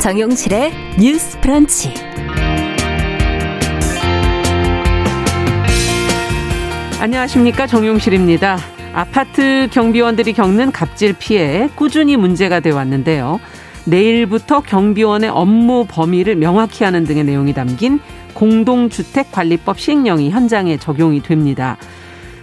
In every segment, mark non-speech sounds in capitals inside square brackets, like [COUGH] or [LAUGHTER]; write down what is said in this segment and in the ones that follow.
정용실의 뉴스 프런치. 안녕하십니까. 정용실입니다. 아파트 경비원들이 겪는 갑질 피해 꾸준히 문제가 되어 왔는데요. 내일부터 경비원의 업무 범위를 명확히 하는 등의 내용이 담긴 공동주택관리법 시행령이 현장에 적용이 됩니다.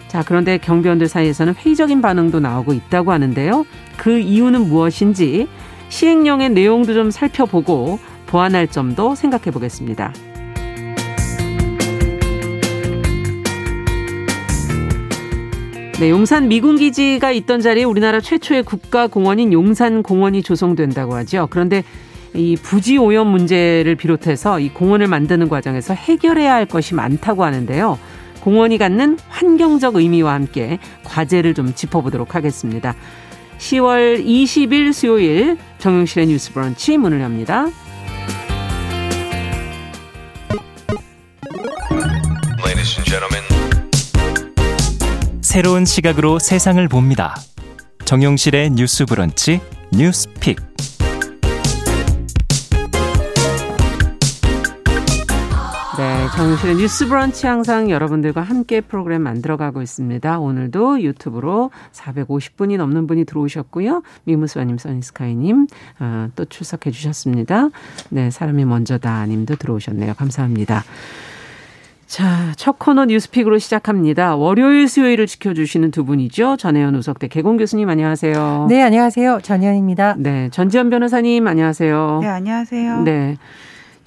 자, 그런데 경비원들 사이에서는 회의적인 반응도 나오고 있다고 하는데요. 그 이유는 무엇인지 시행령의 내용도 좀 살펴보고 보완할 점도 생각해 보겠습니다. 네, 용산 미군 기지가 있던 자리에 우리나라 최초의 국가 공원인 용산 공원이 조성된다고 하죠. 그런데 이 부지 오염 문제를 비롯해서 이 공원을 만드는 과정에서 해결해야 할 것이 많다고 하는데요. 공원이 갖는 환경적 의미와 함께 과제를 좀 짚어보도록 하겠습니다. 10월 20일 수요일 정용실의 뉴스 브런치 문을 엽니다. 새로운 시각으로 세상을 봅니다. 정용실의 뉴스 브런치 뉴스 픽. 네, 정실의 뉴스 브런치 항상 여러분들과 함께 프로그램 만들어가고 있습니다. 오늘도 유튜브로 450분이 넘는 분이 들어오셨고요. 미무스와님, 써니스카이님 어, 또 출석해 주셨습니다. 네, 사람이 먼저다 님도 들어오셨네요. 감사합니다. 자, 첫 코너 뉴스픽으로 시작합니다. 월요일, 수요일을 지켜주시는 두 분이죠. 전혜연 우석대 개공 교수님 안녕하세요. 네, 안녕하세요. 전혜연입니다. 네, 전지현 변호사님 안녕하세요. 네, 안녕하세요. 네.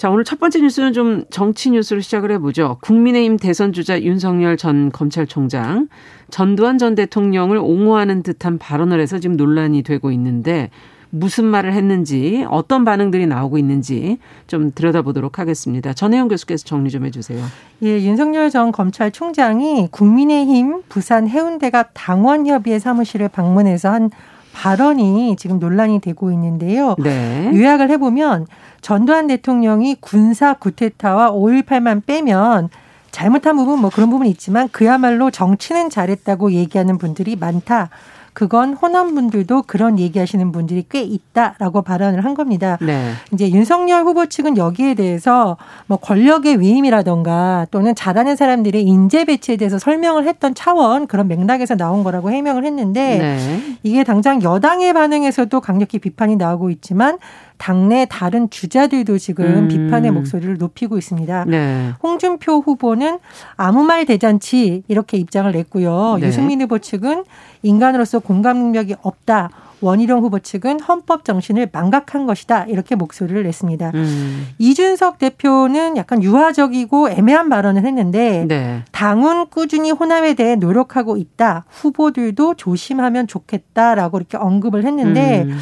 자, 오늘 첫 번째 뉴스는 좀 정치 뉴스로 시작을 해보죠. 국민의힘 대선 주자 윤석열 전 검찰총장, 전두환 전 대통령을 옹호하는 듯한 발언을 해서 지금 논란이 되고 있는데 무슨 말을 했는지 어떤 반응들이 나오고 있는지 좀 들여다보도록 하겠습니다. 전혜영 교수께서 정리 좀 해주세요. 예, 윤석열 전 검찰총장이 국민의힘 부산 해운대갑 당원협의회 사무실을 방문해서 한 발언이 지금 논란이 되고 있는데요. 네. 요약을 해보면 전두환 대통령이 군사 구테타와 5.18만 빼면 잘못한 부분 뭐 그런 부분이 있지만 그야말로 정치는 잘했다고 얘기하는 분들이 많다. 그건 호남 분들도 그런 얘기하시는 분들이 꽤 있다라고 발언을 한 겁니다. 네. 이제 윤석열 후보 측은 여기에 대해서 뭐 권력의 위임이라던가 또는 잘하는 사람들의 인재 배치에 대해서 설명을 했던 차원 그런 맥락에서 나온 거라고 해명을 했는데 네. 이게 당장 여당의 반응에서도 강력히 비판이 나오고 있지만 당내 다른 주자들도 지금 음. 비판의 목소리를 높이고 있습니다. 네. 홍준표 후보는 아무 말 대잔치 이렇게 입장을 냈고요. 네. 유승민 후보 측은 인간으로서 공감 능력이 없다. 원희룡 후보 측은 헌법 정신을 망각한 것이다 이렇게 목소리를 냈습니다. 음. 이준석 대표는 약간 유화적이고 애매한 발언을 했는데 네. 당은 꾸준히 호남에 대해 노력하고 있다. 후보들도 조심하면 좋겠다라고 이렇게 언급을 했는데 음.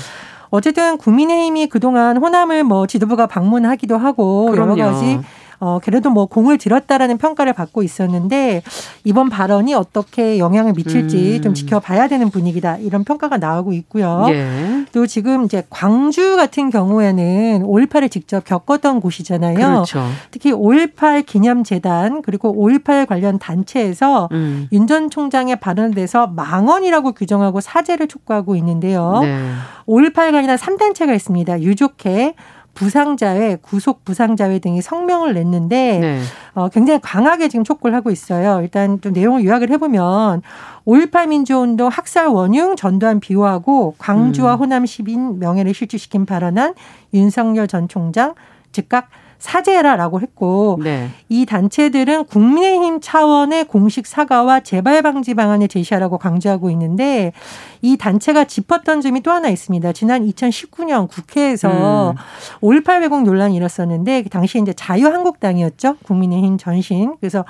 어쨌든 국민의힘이 그동안 호남을 뭐 지도부가 방문하기도 하고 그럼요. 여러 가지 어, 그래도 뭐 공을 들였다라는 평가를 받고 있었는데 이번 발언이 어떻게 영향을 미칠지 음. 좀 지켜봐야 되는 분위기다 이런 평가가 나오고 있고요. 예. 또 지금 이제 광주 같은 경우에는 5.18을 직접 겪었던 곳이잖아요. 그렇죠. 특히 5.18 기념재단 그리고 5.18 관련 단체에서 음. 윤전 총장의 발언에 대해서 망언이라고 규정하고 사죄를 촉구하고 있는데요. 네. 5.18 관련한 3단체가 있습니다. 유족회 부상자회, 구속 부상자회 등이 성명을 냈는데 네. 어, 굉장히 강하게 지금 촉구를 하고 있어요. 일단 좀 내용을 요약을 해보면 5.18 민주운동 학살 원흉 전두환 비호하고 광주와 음. 호남 시민 명예를 실추시킨 발언한 윤석열 전 총장 즉각 사죄해라라고 했고 네. 이 단체들은 국민의힘 차원의 공식 사과와 재발 방지 방안을 제시하라고 강조하고 있는데 이 단체가 짚었던 점이 또 하나 있습니다. 지난 2019년 국회에서 음. 5.18 왜곡 논란이 일었었는데 그 당시에 이제 자유한국당이었죠. 국민의힘 전신. 그래서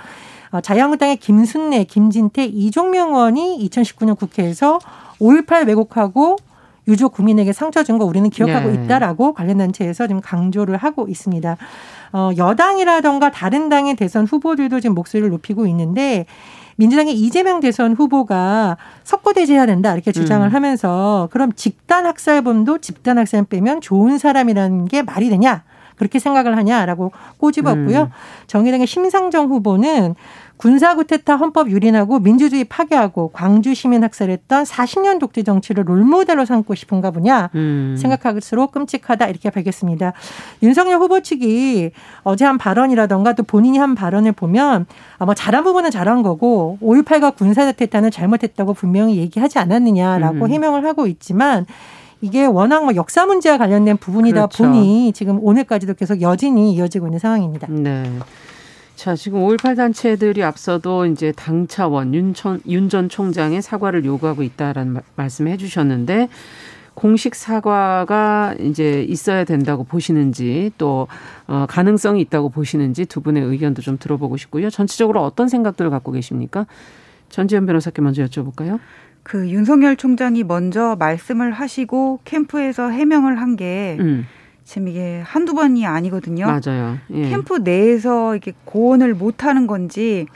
어, 자유한국당의 김순례, 김진태, 이종명 의원이 2019년 국회에서 5.18 왜곡하고 유족 국민에게 상처 준 거 우리는 기억하고 네. 있다라고 관련 단체에서 지금 강조를 하고 있습니다. 어, 여당이라던가 다른 당의 대선 후보들도 지금 목소리를 높이고 있는데 민주당의 이재명 대선 후보가 석고대죄해야 된다 이렇게 주장을 음. 하면서 그럼 집단 학살범도 집단 학살 빼면 좋은 사람이라는 게 말이 되냐? 그렇게 생각을 하냐라고 꼬집었고요. 음. 정의당의 심상정 후보는 군사 구테타 헌법 유린하고 민주주의 파괴하고 광주 시민 학살했던 40년 독재 정치를 롤모델로 삼고 싶은가 보냐 음. 생각할수록 끔찍하다 이렇게 밝혔습니다. 윤석열 후보 측이 어제 한 발언이라던가 또 본인이 한 발언을 보면 아마 잘한 부분은 잘한 거고 5.18과 군사 구테타는 잘못했다고 분명히 얘기하지 않았느냐라고 음. 해명을 하고 있지만 이게 워낙 뭐 역사 문제와 관련된 부분이다 그렇죠. 보니 지금 오늘까지도 계속 여진이 이어지고 있는 상황입니다. 네. 자, 지금 5.18 단체들이 앞서도 이제 당 차원 윤전 윤전 총장의 사과를 요구하고 있다라는 말씀을 해주셨는데 공식 사과가 이제 있어야 된다고 보시는지 또 어, 가능성이 있다고 보시는지 두 분의 의견도 좀 들어보고 싶고요. 전체적으로 어떤 생각들을 갖고 계십니까? 전지현 변호사께 먼저 여쭤볼까요? 그 윤석열 총장이 먼저 말씀을 하시고 캠프에서 해명을 한게 음. 지금 이게 한두 번이 아니거든요. 맞아요. 예. 캠프 내에서 이게 고언을 못 하는 건지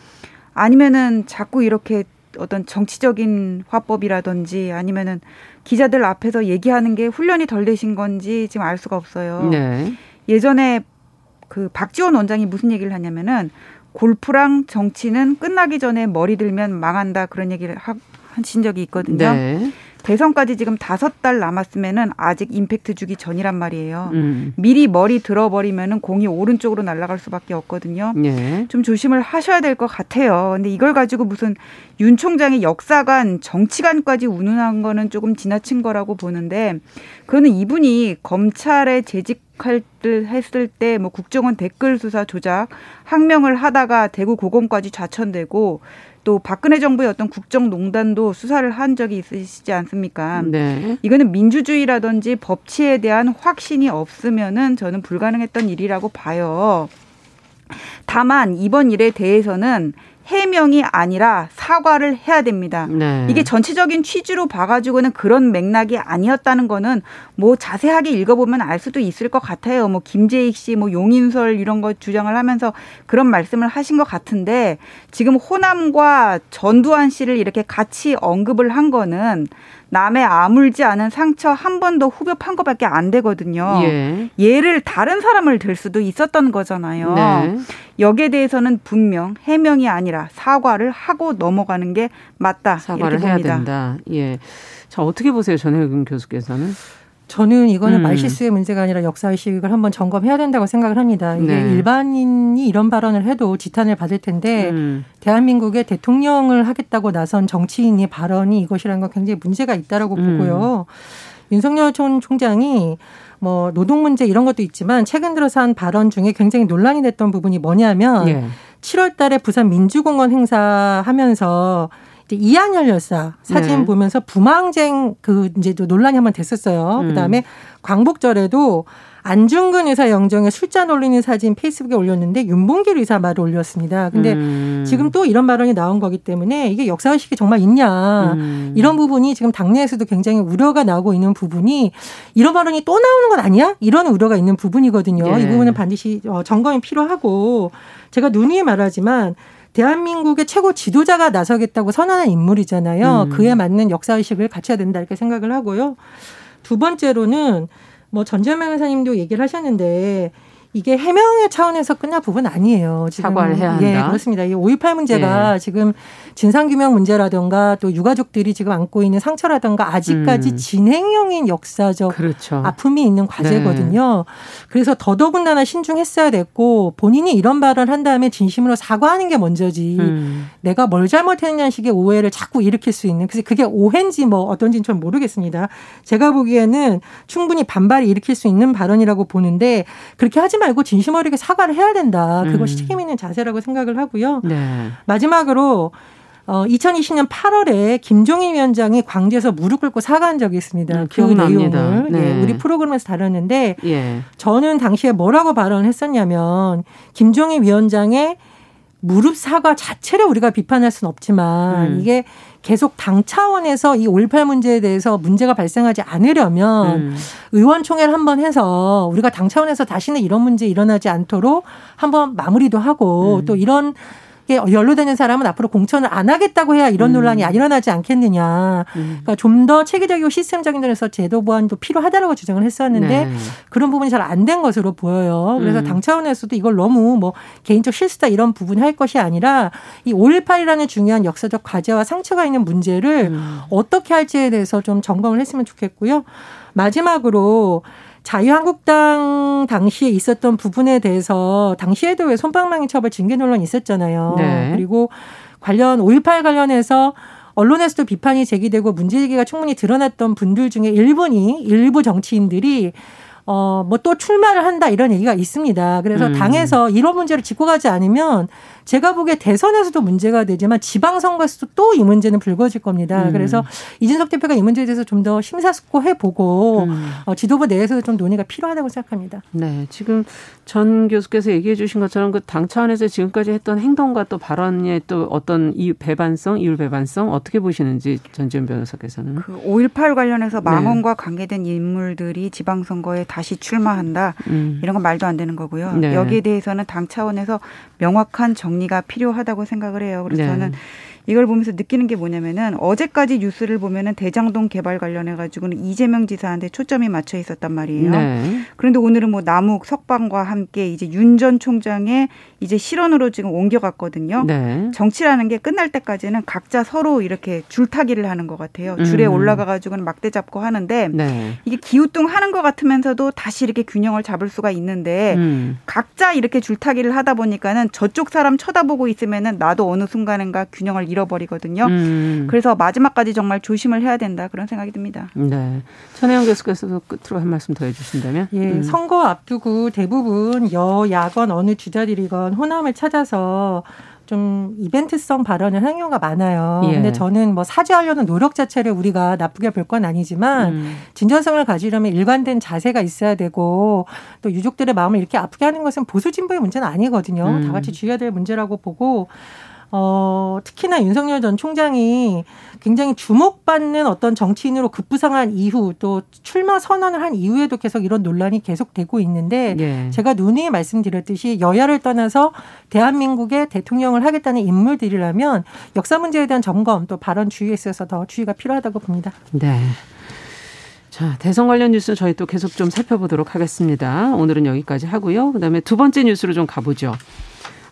아니면은 자꾸 이렇게 어떤 정치적인 화법이라든지 아니면은 기자들 앞에서 얘기하는 게 훈련이 덜 되신 건지 지금 알 수가 없어요. 네. 예전에 그 박지원 원장이 무슨 얘기를 하냐면은 골프랑 정치는 끝나기 전에 머리 들면 망한다 그런 얘기를 하 신 적이 있거든요. 네. 대선까지 지금 다섯 달 남았으면은 아직 임팩트 주기 전이란 말이에요. 음. 미리 머리 들어버리면은 공이 오른쪽으로 날아갈 수밖에 없거든요. 예. 좀 조심을 하셔야 될 것 같아요. 근데 이걸 가지고 무슨 윤 총장의 역사관, 정치관까지 운운한 거는 조금 지나친 거라고 보는데 그거는 이분이 검찰에 재직 했을 때 뭐 국정원 댓글 수사 조작 항명을 하다가 대구 고검까지 좌천되고 또 박근혜 정부의 어떤 국정농단도 수사를 한 적이 있으시지 않습니까? 네. 이거는 민주주의라든지 법치에 대한 확신이 없으면은 저는 불가능했던 일이라고 봐요. 다만 이번 일에 대해서는 해명이 아니라 사과를 해야 됩니다. 네. 이게 전체적인 취지로 봐가지고는 그런 맥락이 아니었다는 거는 뭐 자세하게 읽어보면 알 수도 있을 것 같아요. 뭐 김재익 씨, 뭐 용인설 이런 거 주장을 하면서 그런 말씀을 하신 것 같은데 지금 호남과 전두환 씨를 이렇게 같이 언급을 한 거는 남의 아물지 않은 상처 한 번 더 후벼 판 것밖에 안 되거든요. 예. 얘를 다른 사람을 들 수도 있었던 거잖아요. 네. 여기에 대해서는 분명 해명이 아니라 사과를 하고 넘어가는 게 맞다. 사과를 해야 된다. 예. 자 어떻게 보세요, 전혜금 교수께서는? 저는 이거는 음. 말실수의 문제가 아니라 역사의식을 한번 점검해야 된다고 생각을 합니다. 이게 네. 일반인이 이런 발언을 해도 지탄을 받을 텐데 음. 대한민국의 대통령을 하겠다고 나선 정치인의 발언이 이것이라는 건 굉장히 문제가 있다라고 음. 보고요. 윤석열 전 총장이 뭐 노동 문제 이런 것도 있지만 최근 들어서 한 발언 중에 굉장히 논란이 됐던 부분이 뭐냐면 예. 7월 달에 부산 민주공원 행사하면서 이한열 열사 사진 네. 보면서 부망쟁 그 이제 또 논란이 한번 됐었어요. 음. 그다음에 광복절에도 안중근 의사 영정에 술잔 올리는 사진 페이스북에 올렸는데 윤봉길 의사 말을 올렸습니다. 근데 음. 지금 또 이런 발언이 나온 거기 때문에 이게 역사의식이 정말 있냐. 음. 이런 부분이 지금 당내에서도 굉장히 우려가 나오고 있는 부분이 이런 발언이 또 나오는 건 아니야? 이런 우려가 있는 부분이거든요. 네. 이 부분은 반드시 어, 점검이 필요하고 제가 누누이 말하지만 대한민국의 최고 지도자가 나서겠다고 선언한 인물이잖아요. 음. 그에 맞는 역사의식을 갖춰야 된다 이렇게 생각을 하고요. 두 번째로는 뭐 전재명 회사님도 얘기를 하셨는데 이게 해명의 차원에서 끝날 부분 아니에요. 지금. 사과를 해야 한다. 예, 그렇습니다. 이 5.18 문제가 예. 지금 진상규명 문제라든가 또 유가족들이 지금 안고 있는 상처라든가 아직까지 음. 진행형인 역사적 그렇죠. 아픔이 있는 과제거든요. 네. 그래서 더더군다나 신중했어야 됐고 본인이 이런 발언을 한 다음에 진심으로 사과하는 게 먼저지 음. 내가 뭘 잘못했냐는 식의 오해를 자꾸 일으킬 수 있는 그래서 그게 오해인지 뭐 어떤지는 좀 모르겠습니다. 제가 보기에는 충분히 반발이 일으킬 수 있는 발언이라고 보는데 그렇게 하지 말고 진심 어리게 사과를 해야 된다. 그것이 음. 책임 있는 자세라고 생각을 하고요. 네. 마지막으로 어, 2020년 8월에 김종인 위원장이 광주에서 무릎 꿇고 사과한 적이 있습니다. 음, 그. 내용을 네. 네, 우리 프로그램에서 다뤘는데 예. 저는 당시에 뭐라고 발언을 했었냐면 김종인 위원장의 무릎 사과 자체를 우리가 비판할 수는 없지만 음. 이게 계속 당 차원에서 이5.18 문제에 대해서 문제가 발생하지 않으려면 음. 의원총회를 한번 해서 우리가 당 차원에서 다시는 이런 문제 일어나지 않도록 한번 마무리도 하고 음. 또 이런 연루되는 사람은 앞으로 공천을 안 하겠다고 해야 이런 음. 논란이 안 일어나지 않겠느냐. 음. 그러니까 좀 더 체계적이고 시스템적인 면에서 제도 보완도 필요하다라고 주장을 했었는데 네. 그런 부분이 잘 안 된 것으로 보여요. 그래서 음. 당 차원에서도 이걸 너무 뭐 개인적 실수다 이런 부분이 할 것이 아니라 이 5.18이라는 중요한 역사적 과제와 상처가 있는 문제를 음. 어떻게 할지에 대해서 좀 점검을 했으면 좋겠고요. 마지막으로 자유한국당 당시에 있었던 부분에 대해서 당시에도 왜 손방망이 처벌 징계 논란이 있었잖아요. 네. 그리고 관련 5.18 관련해서 언론에서도 비판이 제기되고 문제제기가 충분히 드러났던 분들 중에 일본이 일부 정치인들이 어, 뭐 또 출마를 한다 이런 얘기가 있습니다. 그래서 음. 당에서 이런 문제를 짚고 가지 않으면 제가 보기에 대선에서도 문제가 되지만 지방선거에서도 또 이 문제는 불거질 겁니다. 음. 그래서 이준석 대표가 이 문제에 대해서 좀 더 심사숙고해 보고 음. 어, 지도부 내에서도 좀 논의가 필요하다고 생각합니다. 네. 지금 전 교수께서 얘기해 주신 것처럼 그 당 차원에서 지금까지 했던 행동과 또 발언의 또 어떤 이 배반성, 이율 배반성 어떻게 보시는지 전지현 변호사께서는. 그5.18 관련해서 네. 망원과 네. 관계된 인물들이 지방선거에 다시 출마한다. 음. 이런 건 말도 안 되는 거고요. 네. 여기에 대해서는 당 차원에서 명확한 정 정리가 필요하다고 생각을 해요. 그래서 네. 저는 이걸 보면서 느끼는 게 뭐냐면은 어제까지 뉴스를 보면은 대장동 개발 관련해 가지고는 이재명 지사한테 초점이 맞춰 있었단 말이에요. 네. 그런데 오늘은 뭐 남욱 석방과 함께 이제 윤 전 총장의 이제 실언으로 지금 옮겨갔거든요. 네. 정치라는 게 끝날 때까지는 각자 서로 이렇게 줄타기를 하는 것 같아요. 줄에 음. 올라가 가지고는 막대 잡고 하는데 네. 이게 기우뚱하는 것 같으면서도 다시 이렇게 균형을 잡을 수가 있는데 음. 각자 이렇게 줄타기를 하다 보니까는 저쪽 사람 쳐다보고 있으면은 나도 어느 순간인가 균형을 잃어버리거든요. 음. 그래서 마지막까지 정말 조심을 해야 된다 그런 생각이 듭니다. 네. 천혜영 교수께서도 끝으로 한 말씀 더 해주신다면. 예, 음. 선거 앞두고 대부분 여야건 어느 주자들이건 호남을 찾아서 좀 이벤트성 발언을 하는 경우가 많아요. 예. 근데 저는 뭐 사죄하려는 노력 자체를 우리가 나쁘게 볼 건 아니지만 음. 진전성을 가지려면 일관된 자세가 있어야 되고 또 유족들의 마음을 이렇게 아프게 하는 것은 보수 진보의 문제는 아니거든요. 음. 다 같이 주의해야 될 문제라고 보고 어, 특히나 윤석열 전 총장이 굉장히 주목받는 어떤 정치인으로 급부상한 이후 또 출마 선언을 한 이후에도 계속 이런 논란이 계속되고 있는데 예. 제가 누누이 말씀드렸듯이 여야를 떠나서 대한민국의 대통령을 하겠다는 인물들이라면 역사 문제에 대한 점검 또 발언 주의에 있어서 더 주의가 필요하다고 봅니다. 네. 자, 대선 관련 뉴스 저희 또 계속 좀 살펴보도록 하겠습니다. 오늘은 여기까지 하고요. 그다음에 두 번째 뉴스로 좀 가보죠.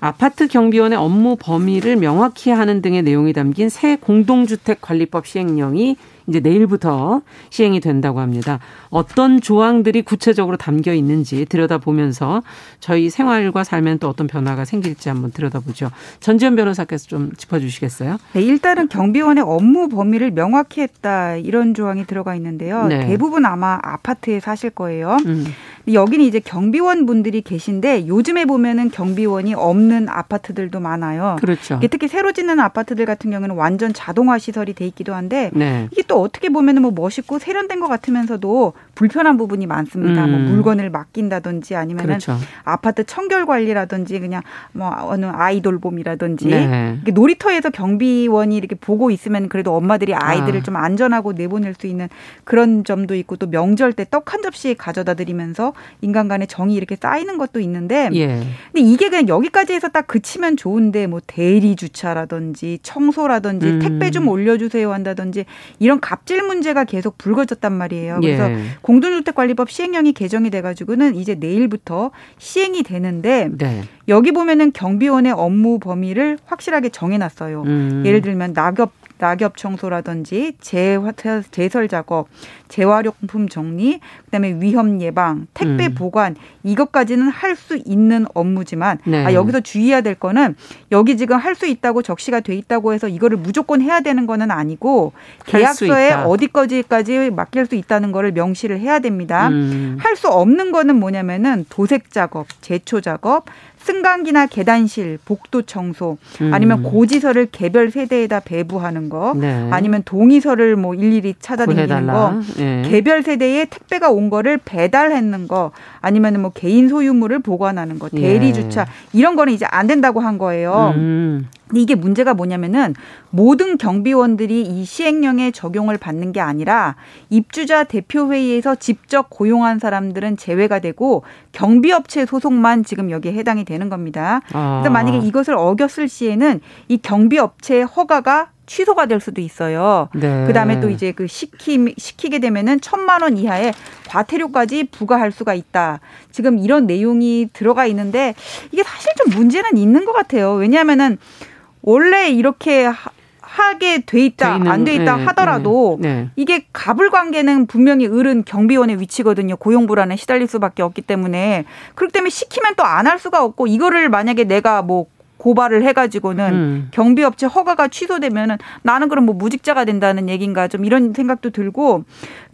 아파트 경비원의 업무 범위를 명확히 하는 등의 내용이 담긴 새 공동주택 관리법 시행령이 이제 내일부터 시행이 된다고 합니다. 어떤 조항들이 구체적으로 담겨 있는지 들여다보면서 저희 생활과 삶엔 또 어떤 변화가 생길지 한번 들여다보죠. 전지현 변호사께서 좀 짚어주시겠어요? 네, 일단은 경비원의 업무 범위를 명확히 했다 이런 조항이 들어가 있는데요. 네. 대부분 아마 아파트에 사실 거예요. 음. 여기는 이제 경비원 분들이 계신데 요즘에 보면은 경비원이 없는 아파트들도 많아요. 그렇죠. 특히 새로 짓는 아파트들 같은 경우는 완전 자동화 시설이 돼 있기도 한데 네. 이게 또 어떻게 보면은 뭐 멋있고 세련된 것 같으면서도 불편한 부분이 많습니다. 뭐 음. 뭐 물건을 맡긴다든지 아니면은 그렇죠. 아파트 청결 관리라든지 그냥 뭐 어느 아이돌봄이라든지 네. 놀이터에서 경비원이 이렇게 보고 있으면 그래도 엄마들이 아이들을 아. 좀 안전하고 내보낼 수 있는 그런 점도 있고 또 명절 때 떡 한 접시 가져다 드리면서 인간 간의 정이 이렇게 쌓이는 것도 있는데 예. 근데 이게 그냥 여기까지 해서 딱 그치면 좋은데 뭐 대리 주차라든지 청소라든지 음. 택배 좀 올려주세요 한다든지 이런 갑질 문제가 계속 불거졌단 말이에요. 그래서 예. 공동주택관리법 시행령이 개정이 돼가지고는 이제 내일부터 시행이 되는데 네. 여기 보면은 경비원의 업무 범위를 확실하게 정해놨어요. 음. 예를 들면 낙엽 낙엽 청소라든지 재화, 제설 작업, 재활용품 정리, 그다음에 위험 예방, 택배 음. 보관 이것까지는 할 수 있는 업무지만 네. 아 여기서 주의해야 될 거는 여기 지금 할 수 있다고 적시가 돼 있다고 해서 이거를 무조건 해야 되는 거는 아니고 계약서에 어디까지까지 맡길 수 있다는 거를 명시를 해야 됩니다. 음. 할수 없는 거는 뭐냐면은 도색 작업, 제초 작업, 승강기나 계단실, 복도 청소, 음. 아니면 고지서를 개별 세대에다 배부하는 거, 네. 아니면 동의서를 뭐 일일이 찾아다니는 거, 네. 개별 세대에 택배가 온 거를 배달했는 거, 아니면 뭐 개인 소유물을 보관하는 거, 대리 예. 주차 이런 거는 이제 안 된다고 한 거예요. 음. 근데 이게 문제가 뭐냐면은 모든 경비원들이 이 시행령의 적용을 받는 게 아니라 입주자 대표회의에서 직접 고용한 사람들은 제외가 되고 경비업체 소속만 지금 여기에 해당이 되는 겁니다. 아. 그래서 만약에 이것을 어겼을 시에는 이 경비업체의 허가가 취소가 될 수도 있어요. 네. 그다음에 또 이제 그 시키 시키게 되면은 천만 원 이하의 과태료까지 부과할 수가 있다. 지금 이런 내용이 들어가 있는데 이게 사실 좀 문제는 있는 것 같아요. 왜냐하면은 원래 이렇게 하게 돼 있다 안 돼 있다 네, 하더라도 네, 네. 이게 갑을 관계는 분명히 을은 경비원의 위치거든요 고용 불안에 시달릴 수밖에 없기 때문에 그렇기 때문에 시키면 또 안 할 수가 없고 이거를 만약에 내가 뭐 고발을 해가지고는 음. 경비업체 허가가 취소되면은 나는 그럼 뭐 무직자가 된다는 얘기인가 좀 이런 생각도 들고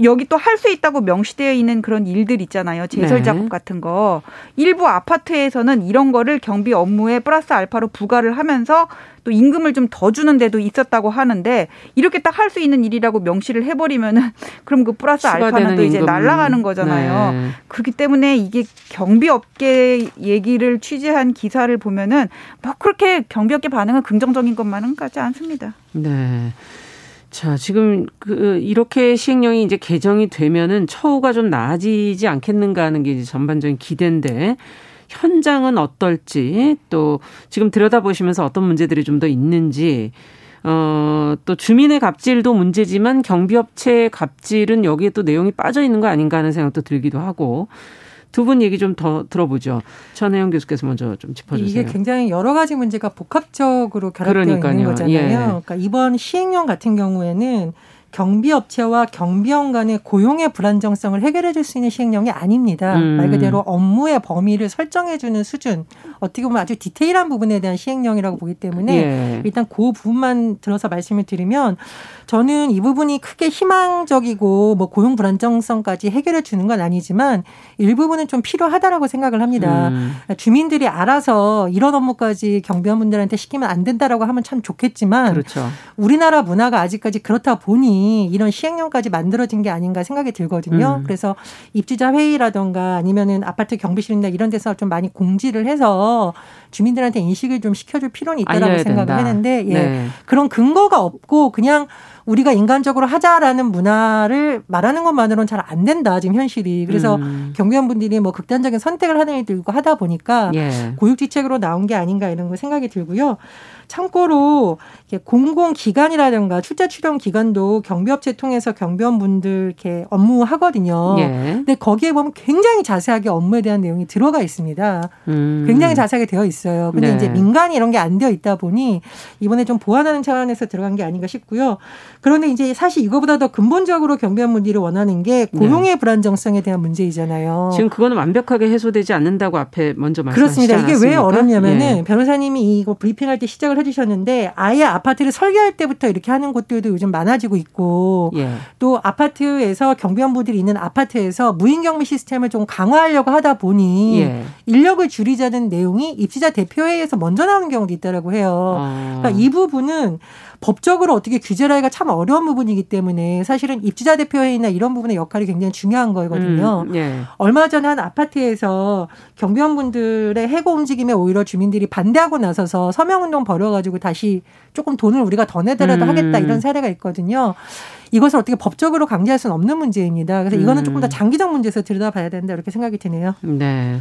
여기 또 할 수 있다고 명시되어 있는 그런 일들 있잖아요. 제설 네. 작업 네. 같은 거. 일부 아파트에서는 이런 거를 경비 업무에 플러스 알파로 부과를 하면서 또 임금을 좀 더 주는 데도 있었다고 하는데 이렇게 딱 할 수 있는 일이라고 명시를 해버리면은 [LAUGHS] 그럼 그 플러스 알파는 또 이제 날라가는 거잖아요. 네. 그렇기 때문에 이게 경비업계 얘기를 취재한 기사를 보면은 뭐 그렇게 경비업계 반응은 긍정적인 것만은 같지 않습니다. 네. 자, 지금 그 이렇게 시행령이 이제 개정이 되면은 처우가 좀 나아지지 않겠는가 하는 게 이제 전반적인 기대인데 현장은 어떨지 또 지금 들여다보시면서 어떤 문제들이 좀 더 있는지 어, 또 주민의 갑질도 문제지만 경비업체의 갑질은 여기에 또 내용이 빠져 있는 거 아닌가 하는 생각도 들기도 하고 두분 얘기 좀 더 들어보죠. 천혜영 교수께서 먼저 좀 짚어주세요. 이게 굉장히 여러 가지 문제가 복합적으로 결합되어 그러니까요. 있는 거잖아요. 예. 그러니까 이번 시행령 같은 경우에는 경비업체와 경비원 간의 고용의 불안정성을 해결해 줄 수 있는 시행령이 아닙니다. 음. 말 그대로 업무의 범위를 설정해 주는 수준 어떻게 보면 아주 디테일한 부분에 대한 시행령이라고 보기 때문에 예. 일단 그 부분만 들어서 말씀을 드리면 저는 이 부분이 크게 희망적이고 뭐 고용 불안정성까지 해결해 주는 건 아니지만 일부분은 좀 필요하다라고 생각을 합니다. 음. 주민들이 알아서 이런 업무까지 경비원분들한테 시키면 안 된다라고 하면 참 좋겠지만 그렇죠. 우리나라 문화가 아직까지 그렇다 보니 이런 시행령까지 만들어진 게 아닌가 생각이 들거든요. 음. 그래서 입주자 회의라던가 아니면은 아파트 경비실이나 이런 데서 좀 많이 공지를 해서 주민들한테 인식을 좀 시켜줄 필요는 있다라고 생각을 된다. 했는데 예. 네. 그런 근거가 없고 그냥 우리가 인간적으로 하자라는 문화를 말하는 것만으로는 잘 안 된다 지금 현실이 그래서 음. 경비원분들이 뭐 극단적인 선택을 하는 일도 있고 하다 보니까 예. 고육지책으로 나온 게 아닌가 이런 거 생각이 들고요. 참고로 공공기관이라든가 출자 출연 기관도 경비업체 통해서 경비원분들 이렇게 업무하거든요. 예. 근데 거기에 보면 굉장히 자세하게 업무에 대한 내용이 들어가 있습니다. 음. 굉장히 자세하게 되어 있어요. 근데 네. 이제 민간이 이런 게 안 되어 있다 보니 이번에 좀 보완하는 차원에서 들어간 게 아닌가 싶고요. 그런데 이제 사실 이거보다 더 근본적으로 경비원분들이 원하는 게 고용의 네. 불안정성에 대한 문제이잖아요. 지금 그거는 완벽하게 해소되지 않는다고 앞에 먼저 말씀하셨습니다. 그렇습니다. 이게 왜 어렵냐면은 예. 변호사님이 이거 브리핑할 때 시작을 해주셨는데 아예 아파트를 설계할 때부터 이렇게 하는 곳들도 요즘 많아지고 있고 예. 또 아파트에서 경비원 분들이 있는 아파트에서 무인경비 시스템을 좀 강화하려고 하다 보니 예. 인력을 줄이자는 내용이 입주자 대표회의에서 먼저 나오는 경우도 있다라고 해요. 아. 그러니까 이 부분은 법적으로 어떻게 규제를 하기가 참 어려운 부분이기 때문에 사실은 입주자 대표 회의나 이런 부분의 역할이 굉장히 중요한 거거든요. 음, 예. 얼마 전에 한 아파트에서 경비원분들의 해고 움직임에 오히려 주민들이 반대하고 나서서 서명운동 벌여가지고 다시 조금 돈을 우리가 더 내더라도 음. 하겠다 이런 사례가 있거든요. 이것을 어떻게 법적으로 강제할 수는 없는 문제입니다. 그래서 이거는 음. 조금 더 장기적 문제에서 들여다봐야 된다 이렇게 생각이 드네요. 네.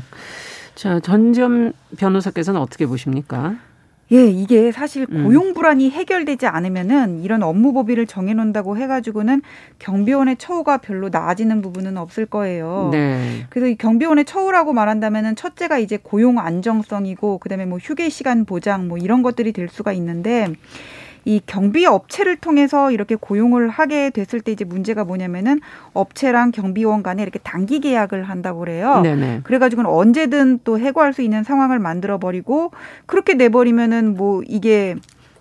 자, 전지현 변호사께서는 어떻게 보십니까? 예, 이게 사실 음. 고용 불안이 해결되지 않으면은 이런 업무 법의를 정해 놓는다고 해 가지고는 경비원의 처우가 별로 나아지는 부분은 없을 거예요. 네. 그래서 이 경비원의 처우라고 말한다면은 첫째가 이제 고용 안정성이고 그다음에 뭐 휴게 시간 보장 뭐 이런 것들이 될 수가 있는데 이 경비 업체를 통해서 이렇게 고용을 하게 됐을 때 이제 문제가 뭐냐면은 업체랑 경비원 간에 이렇게 단기 계약을 한다고 그래요. 네네. 그래가지고는 언제든 또 해고할 수 있는 상황을 만들어 버리고 그렇게 내버리면은 뭐 이게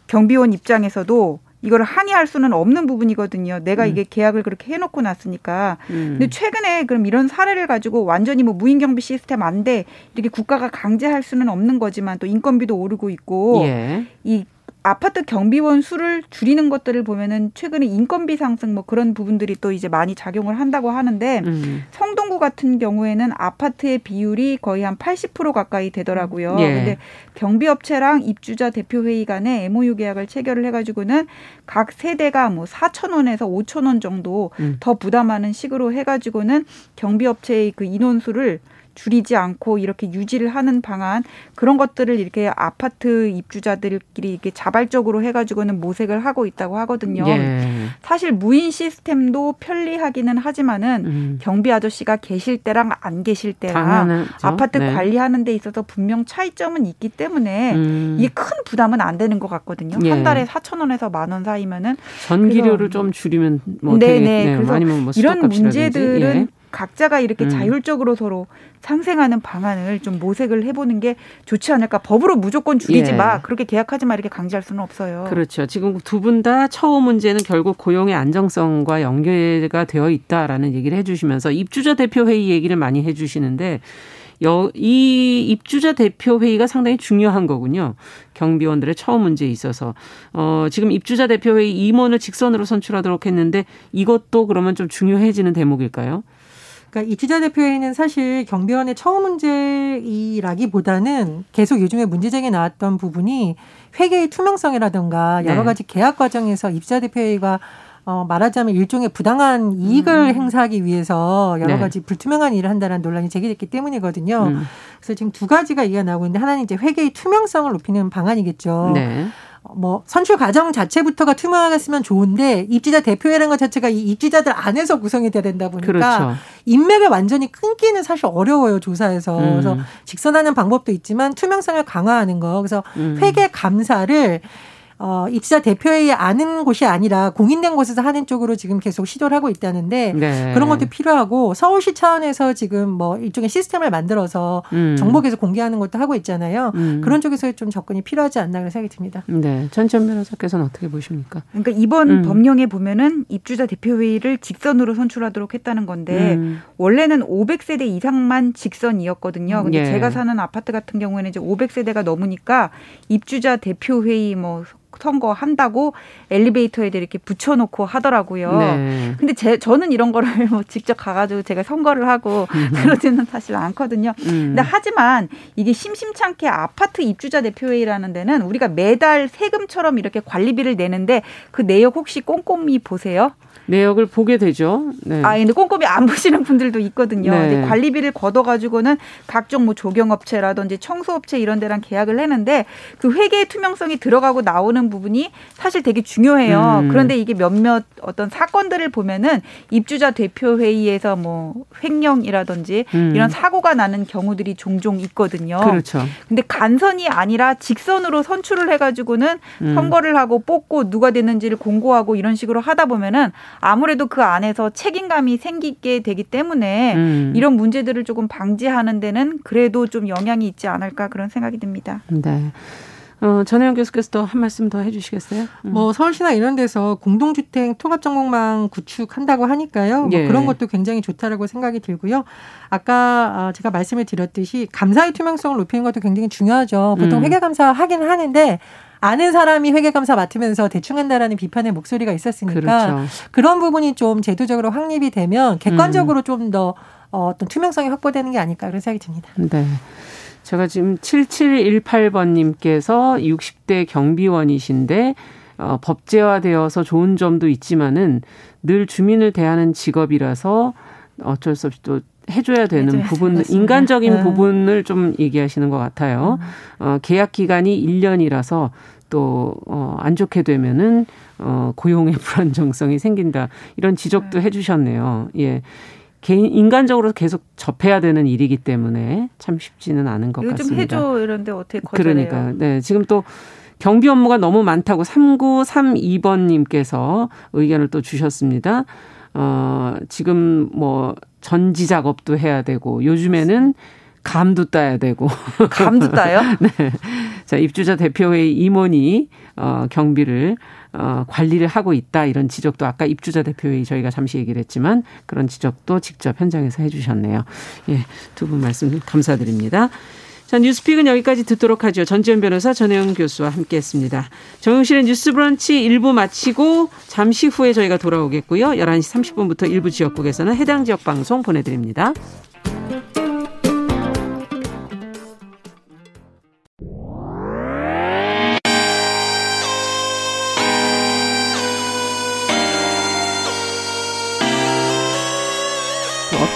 경비원 입장에서도 이거를 항의할 수는 없는 부분이거든요. 내가 음. 이게 계약을 그렇게 해놓고 났으니까. 음. 근데 최근에 그럼 이런 사례를 가지고 완전히 뭐 무인 경비 시스템 안 돼. 이렇게 국가가 강제할 수는 없는 거지만 또 인건비도 오르고 있고 예. 이 아파트 경비원 수를 줄이는 것들을 보면은 최근에 인건비 상승 뭐 그런 부분들이 또 이제 많이 작용을 한다고 하는데 음. 성동구 같은 경우에는 아파트의 비율이 거의 한 80% 가까이 되더라고요. 예. 근데 경비업체랑 입주자 대표회의 간에 MOU 계약을 체결을 해가지고는 각 세대가 뭐 4천 원에서 5천 원 정도 음. 더 부담하는 식으로 해가지고는 경비업체의 그 인원수를 줄이지 않고 이렇게 유지를 하는 방안 그런 것들을 이렇게 아파트 입주자들끼리 이렇게 자발적으로 해가지고는 모색을 하고 있다고 하거든요. 예. 사실 무인 시스템도 편리하기는 하지만은 음. 경비 아저씨가 계실 때랑 안 계실 때랑 당연하죠. 아파트 네. 관리하는 데 있어서 분명 차이점은 있기 때문에 음. 이게 큰 부담은 안 되는 것 같거든요. 예. 한 달에 4천 원에서 만 원 사이면은 전기료를 좀 줄이면 뭐 네네 되겠네요. 그래서 아니면 뭐 이런 문제들은 예. 각자가 이렇게 음. 자율적으로 서로 상생하는 방안을 좀 모색을 해보는 게 좋지 않을까. 법으로 무조건 줄이지 예. 마. 그렇게 계약하지 마. 이렇게 강제할 수는 없어요. 그렇죠. 지금 두 분 다 처우 문제는 결국 고용의 안정성과 연계가 되어 있다라는 얘기를 해주시면서 입주자 대표 회의 얘기를 많이 해주시는데 여, 이 입주자 대표 회의가 상당히 중요한 거군요. 경비원들의 처우 문제에 있어서 어, 지금 입주자 대표 회의 임원을 직선으로 선출하도록 했는데 이것도 그러면 좀 중요해지는 대목일까요? 그러니까 이지자 대표회의는 사실 경비원의 처우 문제이라기보다는 계속 요즘에 문제제기 나왔던 부분이 회계의 투명성이라든가 여러 네. 가지 계약 과정에서 입주자 대표회의가 어, 말하자면 일종의 부당한 이익을 음. 행사하기 위해서 여러 네. 가지 불투명한 일을 한다는 논란이 제기됐기 때문이거든요. 음. 그래서 지금 두 가지가 이해 나오고 있는데 하나는 이제 회계의 투명성을 높이는 방안이겠죠. 네. 뭐 선출 과정 자체부터가 투명하겠으면 좋은데 입지자 대표회라는 것 자체가 이 입지자들 안에서 구성이 돼야 된다 보니까 그렇죠. 인맥을 완전히 끊기는 사실 어려워요 조사에서 음. 그래서 직선하는 방법도 있지만 투명성을 강화하는 거 그래서 음. 회계 감사를 어, 입사 대표회의 아는 곳이 아니라 공인된 곳에서 하는 쪽으로 지금 계속 시도를 하고 있다는데 네. 그런 것도 필요하고 서울시 차원에서 지금 뭐 일종의 시스템을 만들어서 음. 정보 계속 공개하는 것도 하고 있잖아요. 음. 그런 쪽에서 좀 접근이 필요하지 않나 그런 생각이 듭니다. 네. 전천 변호사께서는 어떻게 보십니까? 그러니까 이번 음. 법령에 보면은 입주자 대표회의를 직선으로 선출하도록 했다는 건데 음. 원래는 500세대 이상만 직선이었거든요. 근데 예. 제가 사는 아파트 같은 경우에는 이제 500세대가 넘으니까 입주자 대표회의 뭐 선거한다고 엘리베이터에 이렇게 붙여놓고 하더라고요. 네. 근데 제, 저는 이런 거를 [LAUGHS] 뭐 직접 가가지고 제가 선거를 하고 음. 그러지는 사실 않거든요. 음. 근데 하지만 이게 심심찮게 아파트 입주자 대표회의라는 데는 우리가 매달 세금처럼 이렇게 관리비를 내는데 그 내역 혹시 꼼꼼히 보세요? 내역을 보게 되죠. 네. 아, 근데 꼼꼼히 안 보시는 분들도 있거든요. 네. 관리비를 걷어가지고는 각종 뭐 조경업체라든지 청소업체 이런 데랑 계약을 했는데 그 회계 투명성이 들어가고 나오는 부분이 사실 되게 중요해요. 음. 그런데 이게 몇몇 어떤 사건들을 보면은 입주자 대표 회의에서 뭐 횡령이라든지 음. 이런 사고가 나는 경우들이 종종 있거든요. 그렇죠. 근데 간선이 아니라 직선으로 선출을 해가지고는 음. 선거를 하고 뽑고 누가 됐는지를 공고하고 이런 식으로 하다 보면은 아무래도 그 안에서 책임감이 생기게 되기 때문에 음. 이런 문제들을 조금 방지하는 데는 그래도 좀 영향이 있지 않을까 그런 생각이 듭니다. 네. 어, 전혜영 교수께서 한 말씀 더 해주시겠어요? 음. 뭐 서울시나 이런 데서 공동주택 통합전공망 구축한다고 하니까요. 뭐 예. 그런 것도 굉장히 좋다라고 생각이 들고요. 아까 어, 제가 말씀을 드렸듯이 감사의 투명성을 높이는 것도 굉장히 중요하죠. 보통 음. 회계감사 하기는 하는데 아는 사람이 회계감사 맡으면서 대충 한다라는 비판의 목소리가 있었으니까 그렇죠. 그런 부분이 좀 제도적으로 확립이 되면 객관적으로 음. 좀더 어, 어떤 투명성이 확보되는 게 아닐까 그런 생각이 듭니다. 네. 제가 지금 7718번님께서 60대 경비원이신데 어, 법제화되어서 좋은 점도 있지만은 늘 주민을 대하는 직업이라서 어쩔 수 없이 또 해줘야 되는 네, 부분, 맞습니다. 인간적인 네. 부분을 좀 얘기하시는 것 같아요. 음. 어, 계약 기간이 1년이라서 또, 어, 안 좋게 되면은, 어, 고용의 [LAUGHS] 불안정성이 생긴다. 이런 지적도 네. 해 주셨네요. 예. 개인 인간적으로 계속 접해야 되는 일이기 때문에 참 쉽지는 않은 것 요즘 같습니다. 해줘 이런데 어떻게 거절해요? 그러니까 네 지금 또 경비 업무가 너무 많다고 3932번님께서 의견을 또 주셨습니다. 어 지금 뭐 전지 작업도 해야 되고 요즘에는 감도 따야 되고. 감도 따요? [LAUGHS] 네. 자, 입주자 대표회의 임원이 어, 경비를 어, 관리를 하고 있다 이런 지적도 아까 입주자 대표회의 저희가 잠시 얘기를 했지만 그런 지적도 직접 현장에서 해 주셨네요. 예. 두 분 말씀 감사드립니다. 자, 뉴스픽은 여기까지 듣도록 하죠. 전지현 변호사 전혜영 교수와 함께했습니다. 정용실의 뉴스 브런치 1부 마치고 잠시 후에 저희가 돌아오겠고요. 11시 30분부터 일부 지역국에서는 해당 지역 방송 보내드립니다.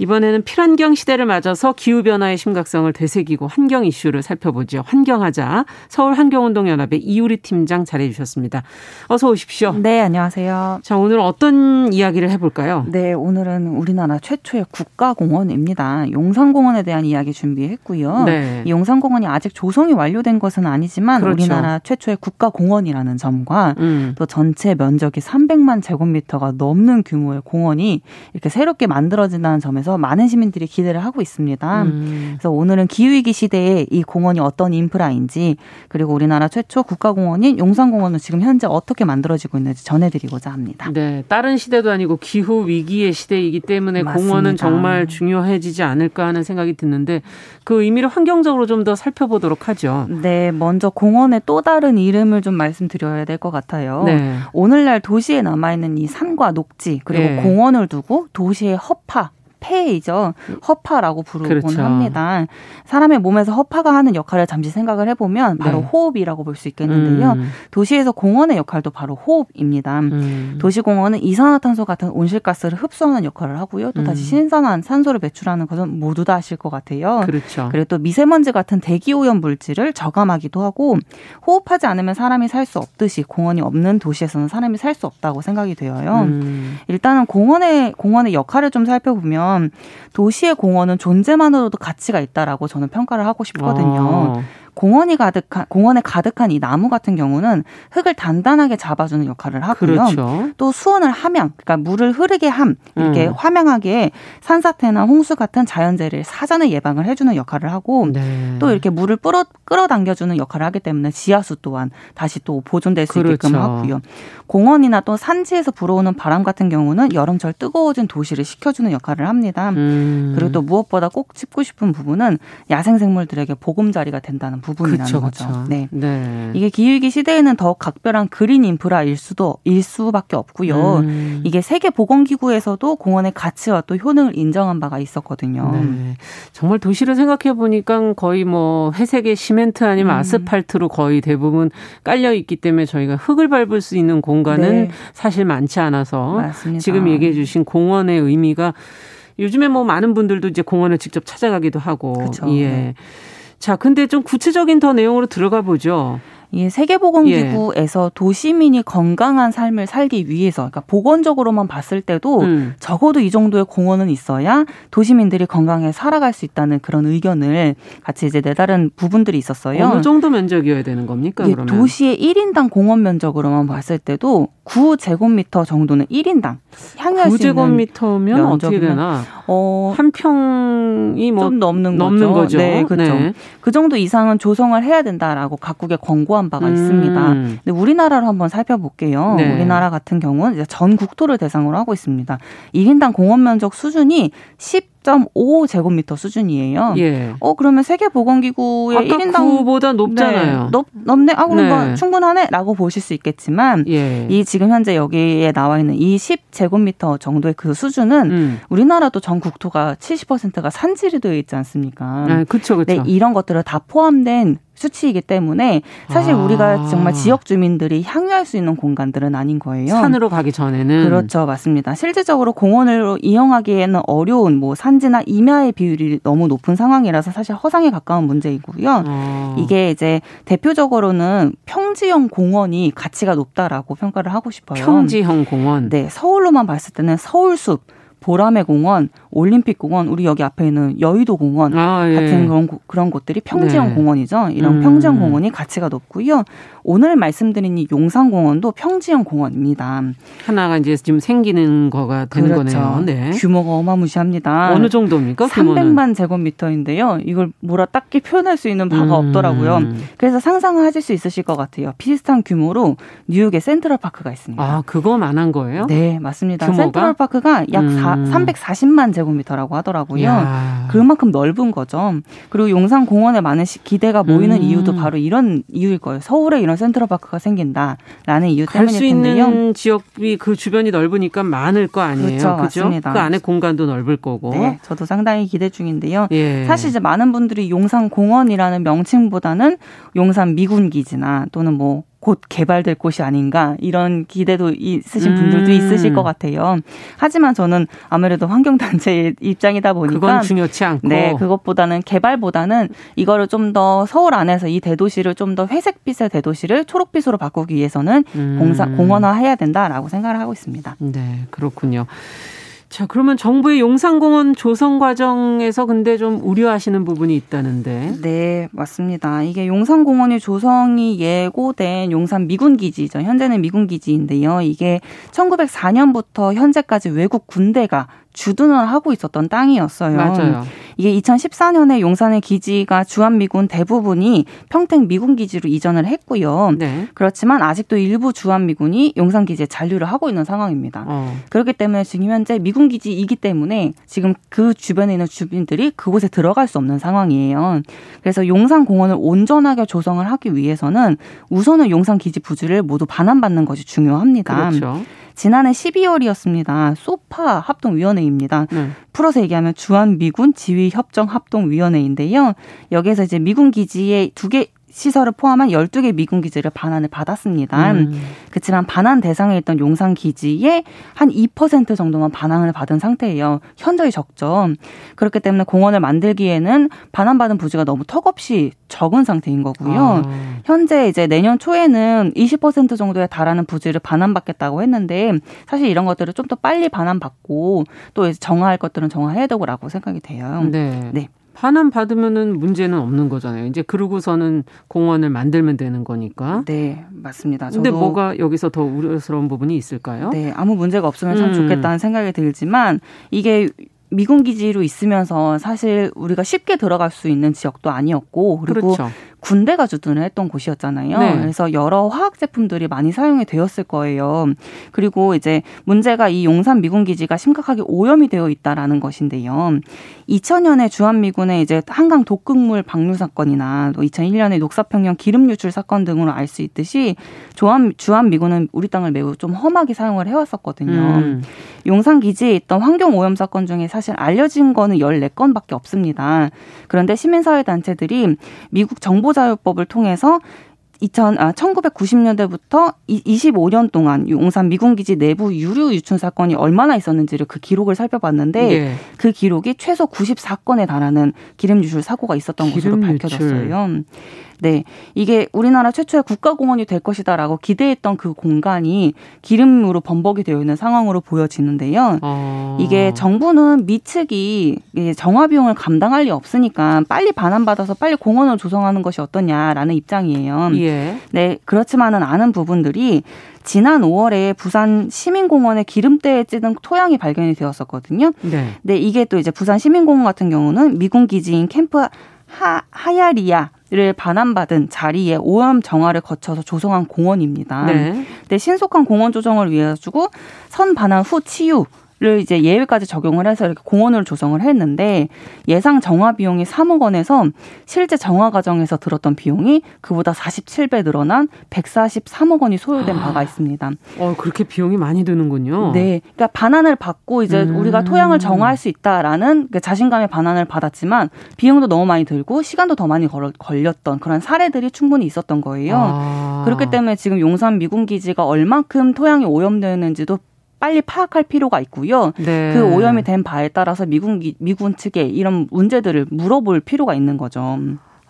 이번에는 필환경 시대를 맞아서 기후변화의 심각성을 되새기고 환경 이슈를 살펴보죠. 환경하자 서울 환경운동연합의 이우리 팀장 잘해주셨습니다. 어서 오십시오. 네, 안녕하세요. 자, 오늘 어떤 이야기를 해볼까요? 네, 오늘은 우리나라 최초의 국가공원입니다. 용산공원에 대한 이야기 준비했고요. 네. 이 용산공원이 아직 조성이 완료된 것은 아니지만 그렇죠. 우리나라 최초의 국가공원이라는 점과 음. 또 전체 면적이 300만 제곱미터가 넘는 규모의 공원이 이렇게 새롭게 만들어진다는 점에서 대해서 많은 시민들이 기대를 하고 있습니다. 음. 그래서 오늘은 기후위기 시대에 이 공원이 어떤 인프라인지 그리고 우리나라 최초 국가공원인 용산공원은 지금 현재 어떻게 만들어지고 있는지 전해드리고자 합니다. 네, 다른 시대도 아니고 기후 위기의 시대이기 때문에 맞습니다. 공원은 정말 중요해지지 않을까 하는 생각이 드는데 그 의미를 환경적으로 좀 더 살펴보도록 하죠. 네, 먼저 공원의 또 다른 이름을 좀 말씀드려야 될 것 같아요. 네. 오늘날 도시에 남아있는 이 산과 녹지 그리고 네. 공원을 두고 도시의 허파 폐이죠. 허파라고 부르곤 그렇죠. 합니다. 사람의 몸에서 허파가 하는 역할을 잠시 생각을 해보면 바로 네. 호흡이라고 볼 수 있겠는데요. 음. 도시에서 공원의 역할도 바로 호흡입니다. 음. 도시공원은 이산화탄소 같은 온실가스를 흡수하는 역할을 하고요. 또 다시 음. 신선한 산소를 배출하는 것은 모두 다 아실 것 같아요. 그렇죠. 그리고 또 미세먼지 같은 대기오염 물질을 저감하기도 하고 호흡하지 않으면 사람이 살 수 없듯이 공원이 없는 도시에서는 사람이 살 수 없다고 생각이 되어요. 음. 일단은 공원의 공원의 역할을 좀 살펴보면 보면 도시의 공원은 존재만으로도 가치가 있다라고 저는 평가를 하고 싶거든요. 아. 공원이 가득한 공원에 가득한 이 나무 같은 경우는 흙을 단단하게 잡아주는 역할을 하고요. 그렇죠. 또 수온을 함양, 그러니까 물을 흐르게 함 이렇게 음. 화명하게 산사태나 홍수 같은 자연재해를 사전에 예방을 해주는 역할을 하고 네. 또 이렇게 물을 끌어 끌어당겨주는 역할을 하기 때문에 지하수 또한 다시 또 보존될 수 그렇죠. 있게끔 하고요. 공원이나 또 산지에서 불어오는 바람 같은 경우는 여름철 뜨거워진 도시를 식혀주는 역할을 합니다. 음. 그리고 또 무엇보다 꼭 짚고 싶은 부분은 야생생물들에게 보금자리가 된다는 부분이라는 그쵸, 거죠. 그쵸. 네. 네. 이게 기후위기 시대에는 더 각별한 그린 인프라일 수도 일 수밖에 없고요. 음. 이게 세계 보건기구에서도 공원의 가치와 또 효능을 인정한 바가 있었거든요. 네. 정말 도시를 생각해 보니까 거의 뭐 회색의 시멘트 아니면 음. 아스팔트로 거의 대부분 깔려 있기 때문에 저희가 흙을 밟을 수 있는 공 공간은 네. 사실 많지 않아서 맞습니다. 지금 얘기해 주신 공원의 의미가 요즘에 뭐 많은 분들도 이제 공원을 직접 찾아가기도 하고 그쵸. 예. 네. 자, 근데 좀 구체적인 더 내용으로 들어가 보죠. 이 세계보건기구에서 예. 도시민이 건강한 삶을 살기 위해서, 그러니까 보건적으로만 봤을 때도 음. 적어도 이 정도의 공원은 있어야 도시민들이 건강하게 살아갈 수 있다는 그런 의견을 같이 이제 내다른 부분들이 있었어요. 어느 정도 면적이어야 되는 겁니까? 예, 그러면 도시의 1인당 공원 면적으로만 봤을 때도 9제곱미터 정도는 1인당 향유할 9제곱미터면 어떻게 되나? 어, 한 평이 뭐 좀 넘는, 넘는 거죠. 네, 그렇죠. 네. 그 정도 이상은 조성을 해야 된다라고 각국에 권고 한 바가 음. 있습니다. 근데 우리나라로 한번 살펴볼게요. 네. 우리나라 같은 경우는 전 국토를 대상으로 하고 있습니다. 1인당 공원 면적 수준이 10 10.5제곱미터 수준이에요. 예. 어 그러면 세계 보건기구의 아까 1인당보다 높잖아요. 네, 높 높네. 아 그럼 네. 뭐 충분하네라고 보실 수 있겠지만 예. 이 지금 현재 여기에 나와 있는 이 10제곱미터 정도의 그 수준은 음. 우리나라도 전 국토가 70%가 산지로 되어 있지 않습니까? 아, 그렇죠, 그렇죠. 네, 이런 것들을 다 포함된 수치이기 때문에 사실 아. 우리가 정말 지역 주민들이 향유할 수 있는 공간들은 아닌 거예요. 산으로 가기 전에는 그렇죠, 맞습니다. 실질적으로 공원을 이용하기에는 어려운 뭐 산 지나 임야의 비율이 너무 높은 상황이라서 사실 허상에 가까운 문제이고요. 아. 이게 이제 대표적으로는 평지형 공원이 가치가 높다라고 평가를 하고 싶어요. 평지형 공원. 네, 서울로만 봤을 때는 서울숲 보라매 공원, 올림픽 공원, 우리 여기 앞에 있는 여의도 공원 아, 예. 같은 그런 그런 곳들이 평지형 네. 공원이죠. 이런 음. 평지형 공원이 가치가 높고요. 오늘 말씀드린 이 용산 공원도 평지형 공원입니다. 하나가 이제 지금 생기는 거가 되는 그렇죠. 거네요. 네. 규모가 어마무시합니다. 어느 정도입니까? 규모는? 300만 제곱미터인데요. 이걸 뭐라 딱히 표현할 수 있는 바가 음. 없더라고요. 그래서 상상하실 수 있으실 것 같아요. 비슷한 규모로 뉴욕에 센트럴 파크가 있습니다. 아, 그거만 한 거예요? 네, 맞습니다. 규모가? 센트럴 파크가 약 음. 4, 340만 제곱미터 라고 하더라고요. 야. 그만큼 넓은 거죠. 그리고 용산 공원에 많은 기대가 모이는 음. 이유도 바로 이런 이유일 거예요. 서울에 이런 센트럴파크가 생긴다라는 이유 때문일 갈수 있는 지역이 그 주변이 넓으니까 많을 거 아니에요. 그렇죠, 그죠? 맞습니다. 그 안에 공간도 넓을 거고. 네, 저도 상당히 기대 중인데요. 예. 사실 이제 많은 분들이 용산 공원이라는 명칭보다는 용산 미군 기지나 또는 뭐 곧 개발될 곳이 아닌가 이런 기대도 있으신 분들도 음. 있으실 것 같아요. 하지만 저는 아무래도 환경 단체의 입장이다 보니까 그건 중요치 않고 네 그것보다는 개발보다는 이거를 좀 더 서울 안에서 이 대도시를 좀 더 회색빛의 대도시를 초록빛으로 바꾸기 위해서는 음. 공사 공원화해야 된다라고 생각을 하고 있습니다. 네 그렇군요. 자, 그러면 정부의 용산공원 조성 과정에서 근데 좀 우려하시는 부분이 있다는데. 네, 맞습니다. 이게 용산공원이 조성이 예고된 용산 미군기지죠. 현재는 미군기지인데요. 이게 1904년부터 현재까지 외국 군대가 주둔을 하고 있었던 땅이었어요. 맞아요. 이게 2014년에 용산의 기지가 주한미군 대부분이 평택 미군 기지로 이전을 했고요. 네. 그렇지만 아직도 일부 주한미군이 용산 기지에 잔류를 하고 있는 상황입니다. 어. 그렇기 때문에 지금 현재 미군 기지이기 때문에 지금 그 주변에 있는 주민들이 그곳에 들어갈 수 없는 상황이에요. 그래서 용산 공원을 온전하게 조성을 하기 위해서는 우선은 용산 기지 부지를 모두 반환받는 것이 중요합니다. 그렇죠. 지난해 12월이었습니다. 소파 합동위원회입니다. 네. 풀어서 얘기하면 주한미군 지휘협정 합동위원회인데요. 여기에서 이제 미군 기지에 두개 시설을 포함한 12개 미군 기지를 반환을 받았습니다. 음. 그렇지만 반환 대상에 있던 용산 기지에 한2% 정도만 반환을 받은 상태예요. 현저히 적죠. 그렇기 때문에 공원을 만들기에는 반환받은 부지가 너무 턱없이 적은 상태인 거고요. 아. 현재 이제 내년 초에는 20% 정도에 달하는 부지를 반환받겠다고 했는데 사실 이런 것들을 좀 더 빨리 반환받고 또 정화할 것들은 정화해야 되고라고 생각이 돼요. 네. 네. 반환 받으면은 문제는 없는 거잖아요. 이제 그러고서는 공원을 만들면 되는 거니까. 네, 맞습니다. 근데 뭐가 여기서 더 우려스러운 부분이 있을까요? 네, 아무 문제가 없으면 참 음. 좋겠다는 생각이 들지만 이게 미군 기지로 있으면서 사실 우리가 쉽게 들어갈 수 있는 지역도 아니었고 그리고 그렇죠. 군대가 주둔을 했던 곳이었잖아요. 네. 그래서 여러 화학 제품들이 많이 사용이 되었을 거예요. 그리고 이제 문제가 이 용산 미군 기지가 심각하게 오염이 되어 있다라는 것인데요. 2000년에 주한 미군의 이제 한강 독극물 방류 사건이나 또 2001년에 녹사평형 기름 유출 사건 등으로 알 수 있듯이 주한 주한 미군은 우리 땅을 매우 좀 험하게 사용을 해왔었거든요. 음. 용산 기지에 있던 환경 오염 사건 중에 사실 알려진 거는 14건밖에 없습니다. 그런데 시민사회 단체들이 미국 정보 정보자율법을 통해서 2000, 아, 1990년대부터 25년 동안 용산 미군기지 내부 유류 유출 사건이 얼마나 있었는지를 그 기록을 살펴봤는데 예. 그 기록이 최소 94건에 달하는 기름 유출 사고가 있었던 것으로 밝혀졌어요. 네. 이게 우리나라 최초의 국가공원이 될 것이다라고 기대했던 그 공간이 기름으로 범벅이 되어 있는 상황으로 보여지는데요. 어. 이게 정부는 미측이 정화 비용을 감당할 리 없으니까 빨리 반환받아서 빨리 공원을 조성하는 것이 어떠냐라는 입장이에요. 예. 네. 그렇지만은 아는 부분들이 지난 5월에 부산 시민공원의 기름때에 찌든 토양이 발견이 되었었거든요. 네. 네, 이게 또 이제 부산 시민공원 같은 경우는 미군 기지인 캠프 하, 하야리야 를 반환받은 자리에 오염 정화를 거쳐서 조성한 공원입니다. 네. 네 신속한 공원 조정을 위해 가지고 선 반환 후 치유 를 이제 예외까지 적용을 해서 이렇게 공원을 조성을 했는데 예상 정화 비용이 3억 원에서 실제 정화 과정에서 들었던 비용이 그보다 47배 늘어난 143억 원이 소요된 아. 바가 있습니다. 어, 그렇게 비용이 많이 드는군요. 네. 그러니까 반환을 받고 이제 음. 우리가 토양을 정화할 수 있다라는 그 자신감의 반환을 받았지만 비용도 너무 많이 들고 시간도 더 많이 걸렸던 그런 사례들이 충분히 있었던 거예요. 아. 그렇기 때문에 지금 용산 미군 기지가 얼만큼 토양이 오염되는지도 빨리 파악할 필요가 있고요. 네. 그 오염이 된 바에 따라서 미군 미군 측에 이런 문제들을 물어볼 필요가 있는 거죠.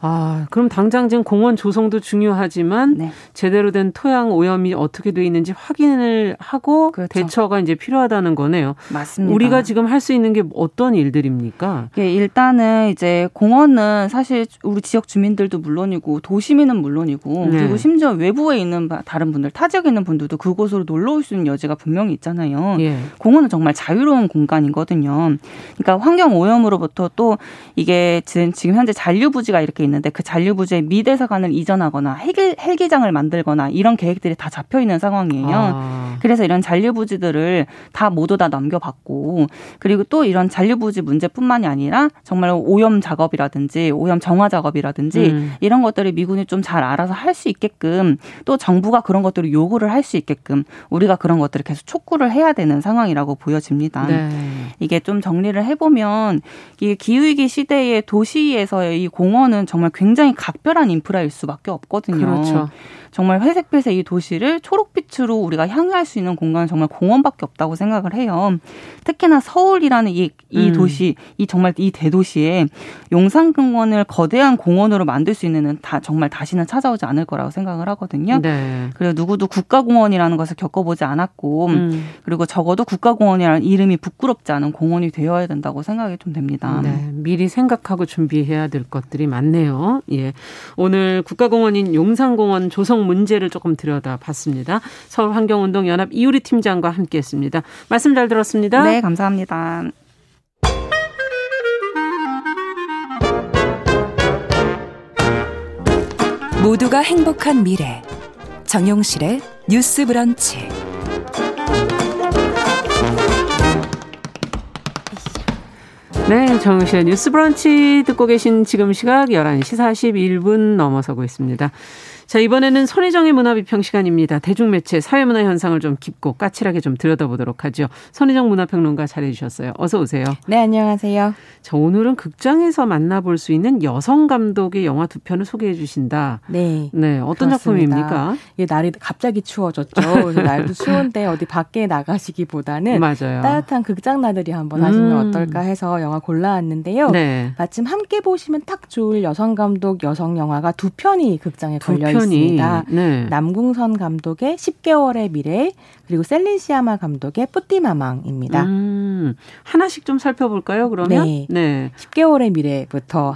아, 그럼 당장 지금 공원 조성도 중요하지만 네. 제대로 된 토양 오염이 어떻게 돼 있는지 확인을 하고 그렇죠. 대처가 이제 필요하다는 거네요. 맞습니다. 우리가 지금 할 수 있는 게 어떤 일들입니까? 예, 일단은 이제 공원은 사실 우리 지역 주민들도 물론이고 도시민은 물론이고 네. 그리고 심지어 외부에 있는 다른 분들 타 지역에 있는 분들도 그곳으로 놀러 올 수 있는 여지가 분명히 있잖아요. 예. 공원은 정말 자유로운 공간이거든요. 그러니까 환경 오염으로부터 또 이게 지금 현재 잔류 부지가 이렇게 있는데 그 잔류부지에 미대사관을 이전하거나 헬기, 헬기장을 만들거나 이런 계획들이 다 잡혀 있는 상황이에요. 아. 그래서 이런 잔류부지들을 다 모두 다 넘겨받고 그리고 또 이런 잔류부지 문제뿐만이 아니라 정말 오염 작업이라든지 오염 정화 작업이라든지 음. 이런 것들을 미군이 좀 잘 알아서 할 수 있게끔 또 정부가 그런 것들을 요구를 할 수 있게끔 우리가 그런 것들을 계속 촉구를 해야 되는 상황이라고 보여집니다. 네. 이게 좀 정리를 해보면 이게 기후위기 시대의 도시에서의 이 공원은 정말 정말 굉장히 각별한 인프라일 수밖에 없거든요. 그렇죠. 정말 회색빛의 이 도시를 초록 빛으로 우리가 향유할 수 있는 공간은 정말 공원밖에 없다고 생각을 해요. 특히나 서울이라는 이, 이 음. 도시, 이 정말 이 대도시에 용산공원을 거대한 공원으로 만들 수 있는 다 정말 다시는 찾아오지 않을 거라고 생각을 하거든요. 네. 그리고 누구도 국가공원이라는 것을 겪어보지 않았고, 음. 그리고 적어도 국가공원이라는 이름이 부끄럽지 않은 공원이 되어야 된다고 생각이 좀 됩니다. 네. 미리 생각하고 준비해야 될 것들이 많네요. 예. 오늘 국가공원인 용산공원 조성 문제를 조금 들여다봤습니다. 서울환경운동연합 이우리 팀장과 함께했습니다. 말씀 잘 들었습니다. 네, 감사합니다. 모두가 행복한 미래 정용실의 뉴스 브런치 네, 정용실의 뉴스 브런치 듣고 계신 지금 시각 11시 41분 넘어서고 있습니다. 자, 이번에는 손희정의 문화비평 시간입니다. 대중매체 사회문화 현상을 좀 깊고 까칠하게 좀 들여다보도록 하죠. 손희정 문화평론가 잘해주셨어요. 어서 오세요. 네, 안녕하세요. 자, 오늘은 극장에서 만나볼 수 있는 여성 감독의 영화 두 편을 소개해 주신다. 네. 네, 어떤 그렇습니다. 작품입니까? 이 날이 갑자기 추워졌죠. 날도 추운데 어디 밖에 나가시기보다는 맞아요. 따뜻한 극장 나들이 한번 하시면 음. 어떨까 해서 영화 골라왔는데요. 네. 마침 함께 보시면 딱 좋을 여성 감독 여성 영화가 두 편이 극장에 걸려 있습니다. 있습니다. 네. 남궁선 감독의 10개월의 미래 그리고 셀린 시아마 감독의 뿌띠마망입니다. 음, 하나씩 좀 살펴볼까요? 그러면 네, 네. 10개월의 미래부터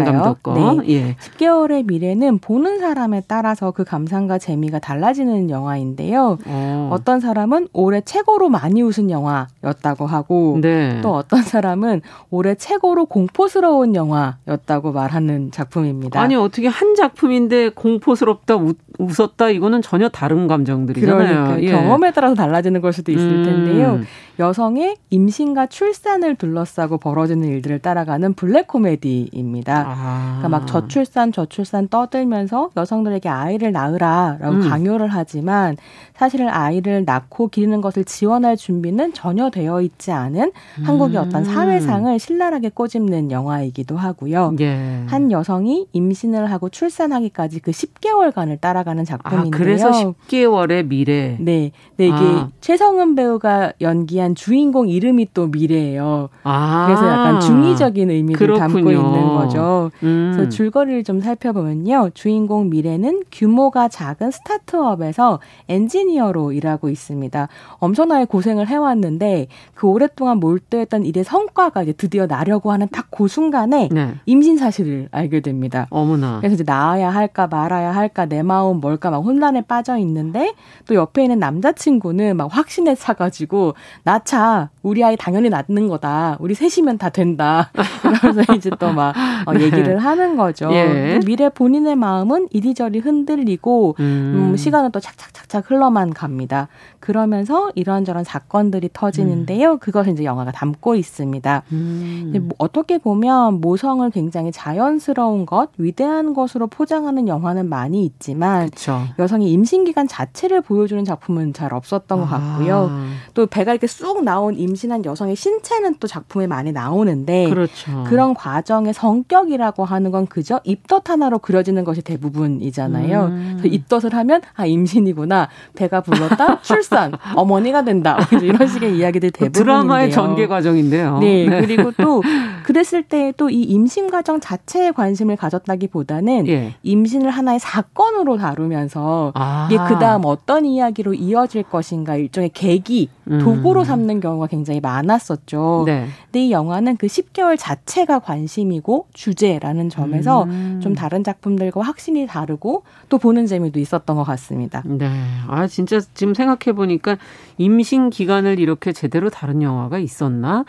볼까요? 감독 거. 네. 예. 10개월의 미래는 보는 사람에 따라서 그 감상과 재미가 달라지는 영화인데요. 어. 어떤 사람은 올해 최고로 많이 웃은 영화였다고 하고 네. 또 어떤 사람은 올해 최고로 공포스러운 영화였다고 말하는 작품입니다. 아니 어떻게 한 작품인데 공포스럽다 웃, 웃었다 이거는 전혀 다른 감정들이잖아요. 그러니까 예. 경험에 따라서 달라지는 걸 수도 있을 음. 텐데요. 여성의 임신과 출산을 둘러싸고 벌어지는 일들을 따라가는 블랙 코미디입니다. 아. 그러니까 막 저출산 저출산 떠들면서 여성들에게 아이를 낳으라라고 음. 강요를 하지만 사실은 아이를 낳고 기르는 것을 지원할 준비는 전혀 되어 있지 않은 음. 한국의 어떤 사회상을 신랄하게 꼬집는 영화이기도 하고요. 예. 한 여성이 임신을 하고 출산하기까지 그 10개월간을 따라가는 작품인데요. 아, 그래서 10개월의 미래. 네. 네, 이게 아. 최성은 배우가 연기한 주인공 이름이 또 미래예요. 아. 그래서 약간 중의적인 의미를 그렇군요. 담고 있는 거죠. 음. 그래서 줄거리를 좀 살펴보면요. 주인공 미래는 규모가 작은 스타트업에서 엔지니어로 일하고 있습니다. 엄청나게 고생을 해왔는데 그 오랫동안 몰두했던 일의 성과가 이제 드디어 나려고 하는 딱 그 순간에 네. 임신 사실을 알게 됩니다. 어머나. 그래서 이제 나아야 할까 말아야 할까 내 마음 뭘까 막 혼란에 빠져 있는데 또 옆에 있는 남자친구는 막 확신에 차가지고 나차 우리 아이 당연히 낳는 거다. 우리 셋이면 다 된다. [LAUGHS] 그러면서 이제 또 막 어, 네. 얘기를 하는 거죠. 예. 미래 본인의 마음은 이리저리 흔들리고 음. 음, 시간은 또 착착착착 흘러만 갑니다. 그러면서 이런저런 사건들이 터지는데요. 음. 그것을 이제 영화가 담고 있습니다. 음. 뭐 어떻게 보면 모성을 굉장히 자연스러운 것, 위대한 것으로 포장하는 영화는 많이 있지만 그쵸. 여성이 임신 기간 자체를 보여주는 작품은 잘 없었던 아. 것 같고요. 또 배가 이렇게 쑥 나온 임 신한 여성의 신체는 또 작품에 많이 나오는데 그렇죠. 그런 과정의 성격이라고 하는 건 그저 입덧 하나로 그려지는 것이 대부분이잖아요. 음. 입덧을 하면 아 임신이구나, 배가 불렀다, 출산, 어머니가 된다 이런 식의 이야기들 그 대부분인데요. 드라마의 전개 과정인데요. 네, 네. 그리고 또 그랬을 때 또 이 임신 과정 자체에 관심을 가졌다기보다는 예. 임신을 하나의 사건으로 다루면서 아. 이게 그 다음 어떤 이야기로 이어질 것인가 일종의 계기, 음. 도구로 삼는 경우가 굉장히 많았었죠. 네. 근데 이 영화는 그 10개월 자체가 관심이고 주제라는 점에서 음. 좀 다른 작품들과 확실히 다르고 또 보는 재미도 있었던 것 같습니다. 네. 아, 진짜 지금 생각해 보니까 임신 기간을 이렇게 제대로 다룬 영화가 있었나?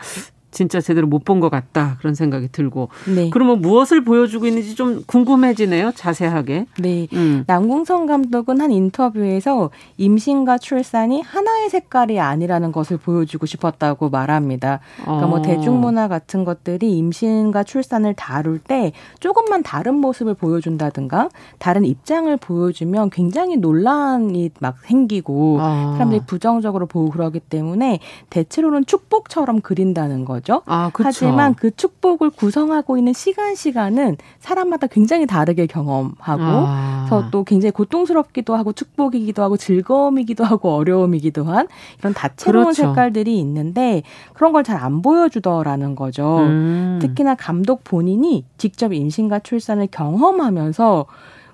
진짜 제대로 못 본 것 같다 그런 생각이 들고 네. 그러면 무엇을 보여주고 있는지 좀 궁금해지네요 자세하게. 네, 음. 남궁성 감독은 한 인터뷰에서 임신과 출산이 하나의 색깔이 아니라는 것을 보여주고 싶었다고 말합니다. 그러니까 뭐 어. 뭐 대중문화 같은 것들이 임신과 출산을 다룰 때 조금만 다른 모습을 보여준다든가 다른 입장을 보여주면 굉장히 논란이 막 생기고 어. 사람들이 부정적으로 보고 그러기 때문에 대체로는 축복처럼 그린다는 거. 거죠. 아, 하지만 그 축복을 구성하고 있는 시간 시간은 사람마다 굉장히 다르게 경험하고 아. 그래서 또 굉장히 고통스럽기도 하고 축복이기도 하고 즐거움이기도 하고 어려움이기도 한 이런 다채로운 그렇죠. 색깔들이 있는데 그런 걸 잘 안 보여주더라는 거죠. 음. 특히나 감독 본인이 직접 임신과 출산을 경험하면서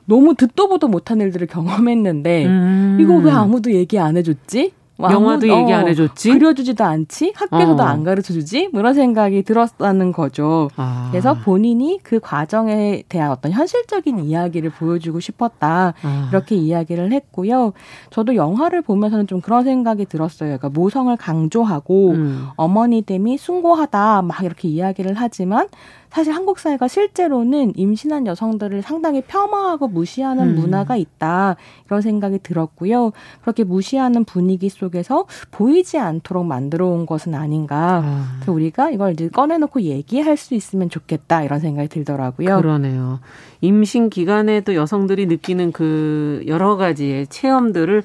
너무 듣도 보도 못한 일들을 경험했는데 음. 이거 왜 아무도 얘기 안 해줬지? 뭐 영화도 얘기 안 어, 해줬지? 그려주지도 않지? 학교에서도 어. 안 가르쳐주지? 뭐 이런 생각이 들었다는 거죠. 아. 그래서 본인이 그 과정에 대한 어떤 현실적인 이야기를 보여주고 싶었다. 아. 이렇게 이야기를 했고요. 저도 영화를 보면서는 좀 그런 생각이 들었어요. 그러니까 모성을 강조하고 음. 어머니 됨이 숭고하다 막 이렇게 이야기를 하지만 사실 한국 사회가 실제로는 임신한 여성들을 상당히 폄하하고 무시하는 음. 문화가 있다 이런 생각이 들었고요. 그렇게 무시하는 분위기 속에서 보이지 않도록 만들어 온 것은 아닌가. 아. 그래서 우리가 이걸 이제 꺼내놓고 얘기할 수 있으면 좋겠다 이런 생각이 들더라고요. 그러네요. 임신 기간에도 여성들이 느끼는 그 여러 가지의 체험들을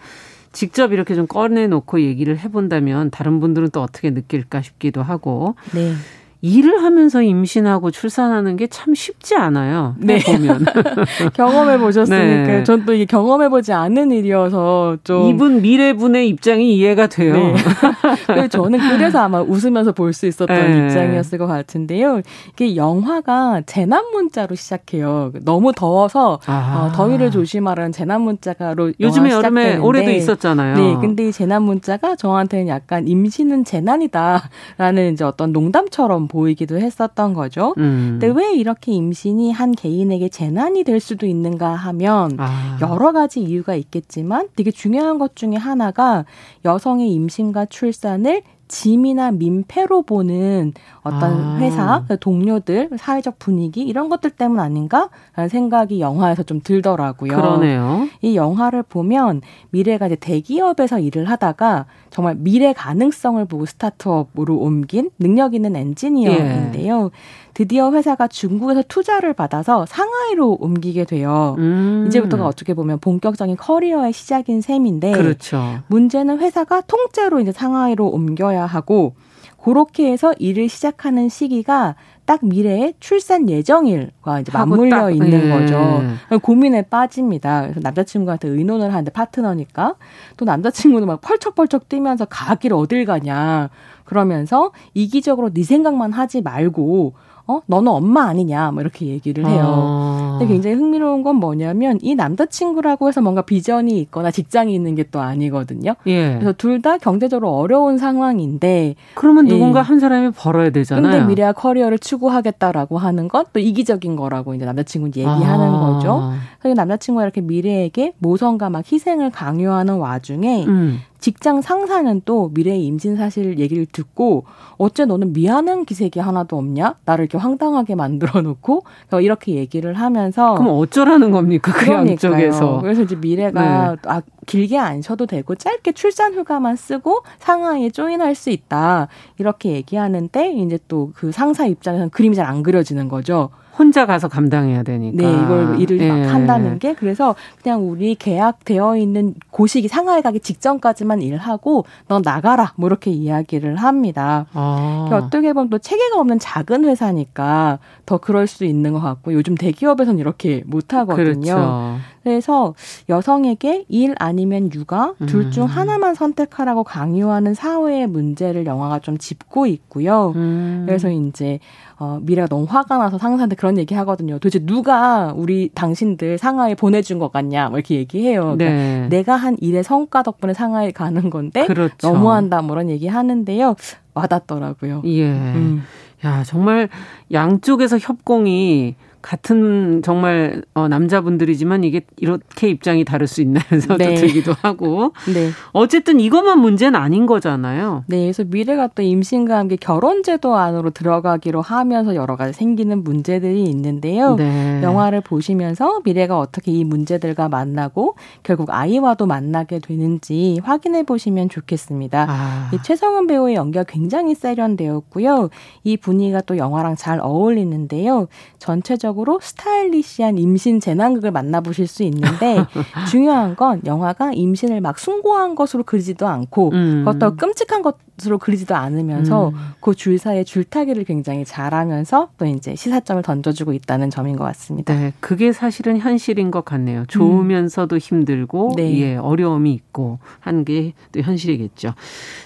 직접 이렇게 좀 꺼내놓고 얘기를 해본다면 다른 분들은 또 어떻게 느낄까 싶기도 하고. 네. 일을 하면서 임신하고 출산하는 게 참 쉽지 않아요. 네. 보면 [LAUGHS] 경험해 보셨으니까 네. 전또 이게 경험해 보지 않은 일이어서 좀 이분 미래분의 입장이 이해가 돼요. 네. [LAUGHS] 그래서 저는 그래서 아마 웃으면서 볼 수 있었던 네. 입장이었을 것 같은데요. 이게 영화가 재난 문자로 시작해요. 너무 더워서 아. 어, 더위를 조심하라는 재난 문자로 요즘에 여름에 올해도 있었잖아요. 네, 근데 이 재난 문자가 저한테는 약간 임신은 재난이다라는 이제 어떤 농담처럼 보이기도 했었던 거죠. 음. 근데 왜 이렇게 임신이 한 개인에게 재난이 될 수도 있는가 하면 아. 여러 가지 이유가 있겠지만 되게 중요한 것 중에 하나가 여성의 임신과 출산을 짐이나 민폐로 보는 어떤 아. 회사, 동료들, 사회적 분위기 이런 것들 때문 아닌가라는 생각이 영화에서 좀 들더라고요. 그러네요. 이 영화를 보면 미래가 이제 대기업에서 일을 하다가 정말 미래 가능성을 보고 스타트업으로 옮긴 능력 있는 엔지니어인데요. 예. 드디어 회사가 중국에서 투자를 받아서 상하이로 옮기게 돼요. 음. 이제부터가 어떻게 보면 본격적인 커리어의 시작인 셈인데 그렇죠. 문제는 회사가 통째로 이제 상하이로 옮겨야 하고 그렇게 해서 일을 시작하는 시기가 딱 미래의 출산 예정일과 이제 맞물려 딱, 있는 예. 거죠. 고민에 빠집니다. 그래서 남자친구한테 의논을 하는데 파트너니까 또 남자친구는 막 펄쩍펄쩍 뛰면서 가기를 어딜 가냐 그러면서 이기적으로 네 생각만 하지 말고 어 너는 엄마 아니냐 뭐 이렇게 얘기를 해요. 아. 근데 굉장히 흥미로운 건 뭐냐면 이 남자친구라고 해서 뭔가 비전이 있거나 직장이 있는 게 또 아니거든요. 예. 그래서 둘 다 경제적으로 어려운 상황인데 그러면 누군가 예. 한 사람이 벌어야 되잖아요. 근데 미래와 커리어를 추구하겠다라고 하는 건 또 이기적인 거라고 이제 남자친구는 얘기하는 아. 거죠. 그래서 남자친구가 이렇게 미래에게 모성과 막 희생을 강요하는 와중에 음. 직장 상사는 또 미래의 임신 사실 얘기를 듣고 어째 너는 미안한 기색이 하나도 없냐? 나를 이렇게 황당하게 만들어 놓고 이렇게 얘기를 하면서 그럼 어쩌라는 겁니까? 그 양쪽에서. 그래서 이제 미래가 네. 아 길게 안 쉬어도 되고 짧게 출산 휴가만 쓰고 상하이에 조인할 수 있다. 이렇게 얘기하는데 이제 또 그 상사 입장에서는 그림이 잘 안 그려지는 거죠. 혼자 가서 감당해야 되니까. 네, 이걸 일을 예. 막 한다는 게 그래서 그냥 우리 계약되어 있는 고시기 상하이 가기 직전까지만 일하고 너 나가라 뭐 이렇게 이야기를 합니다. 아. 어떻게 보면 또 체계가 없는 작은 회사니까 더 그럴 수 있는 것 같고 요즘 대기업에서는 이렇게 못 하거든요. 그렇죠. 그래서 여성에게 일 아니면 육아 둘중 음. 하나만 선택하라고 강요하는 사회의 문제를 영화가 좀 짚고 있고요. 음. 그래서 이제 어, 미래가 너무 화가 나서 상사한테 그런 얘기 하거든요. 도대체 누가 우리 당신들 상하이 보내준 것 같냐, 뭐 이렇게 얘기해요. 그러니까 네. 내가 한 일의 성과 덕분에 상하이 가는 건데 그렇죠. 너무한다, 뭐 이런 얘기 하는데요. 와닿더라고요. 예. 음. 야, 정말 양쪽에서 협공이 같은 정말 어, 남자분들이지만 이게 이렇게 입장이 다를 수 있나 해서 네. 들기도 하고 [LAUGHS] 네. 어쨌든 이것만 문제는 아닌 거잖아요. 네, 그래서 미래가 또 임신과 함께 결혼제도 안으로 들어가기로 하면서 여러 가지 생기는 문제들이 있는데요. 네. 영화를 보시면서 미래가 어떻게 이 문제들과 만나고 결국 아이와도 만나게 되는지 확인해 보시면 좋겠습니다. 아. 이 최성은 배우의 연기가 굉장히 세련되었고요. 이 분위기가 또 영화랑 잘 어울리는데요. 전체적 전체적으로 스타일리시한 임신 재난극을 만나보실 수 있는데 [LAUGHS] 중요한 건 영화가 임신을 막 숭고한 것으로 그리지도 않고 음. 그렇다고 끔찍한 것 으로 그리지도 않으면서 음. 그 줄사이의 줄타기를 굉장히 잘하면서 또 이제 시사점을 던져주고 있다는 점인 것 같습니다. 네, 그게 사실은 현실인 것 같네요. 좋으면서도 힘들고 네. 예, 어려움이 있고 한 게 또 현실이겠죠.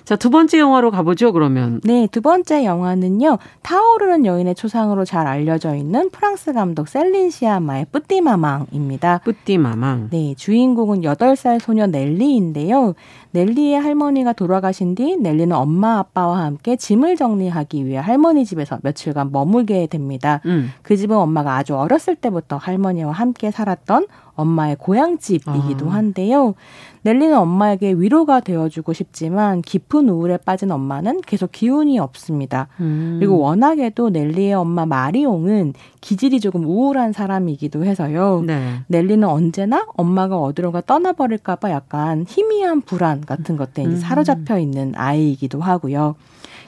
자, 두 번째 영화로 가보죠. 그러면 네, 두 번째 영화는요. 타오르는 여인의 초상으로 잘 알려져 있는 프랑스 감독 셀린 시아마의 뿌띠마망입니다. 뿌띠마망. 네, 주인공은 8살 소녀 넬리인데요. 넬리의 할머니가 돌아가신 뒤 넬리는 엄마 아빠와 함께 짐을 정리하기 위해 할머니 집에서 며칠간 머물게 됩니다. 음. 그 집은 엄마가 아주 어렸을 때부터 할머니와 함께 살았던 엄마의 고향집이기도 아. 한데요. 넬리는 엄마에게 위로가 되어주고 싶지만 깊은 우울에 빠진 엄마는 계속 기운이 없습니다. 음. 그리고 워낙에도 넬리의 엄마 마리옹은 기질이 조금 우울한 사람이기도 해서요. 네. 넬리는 언제나 엄마가 어디론가 떠나버릴까봐 약간 희미한 불안 같은 것들에 음. 사로잡혀 있는 아이이기도 하고요.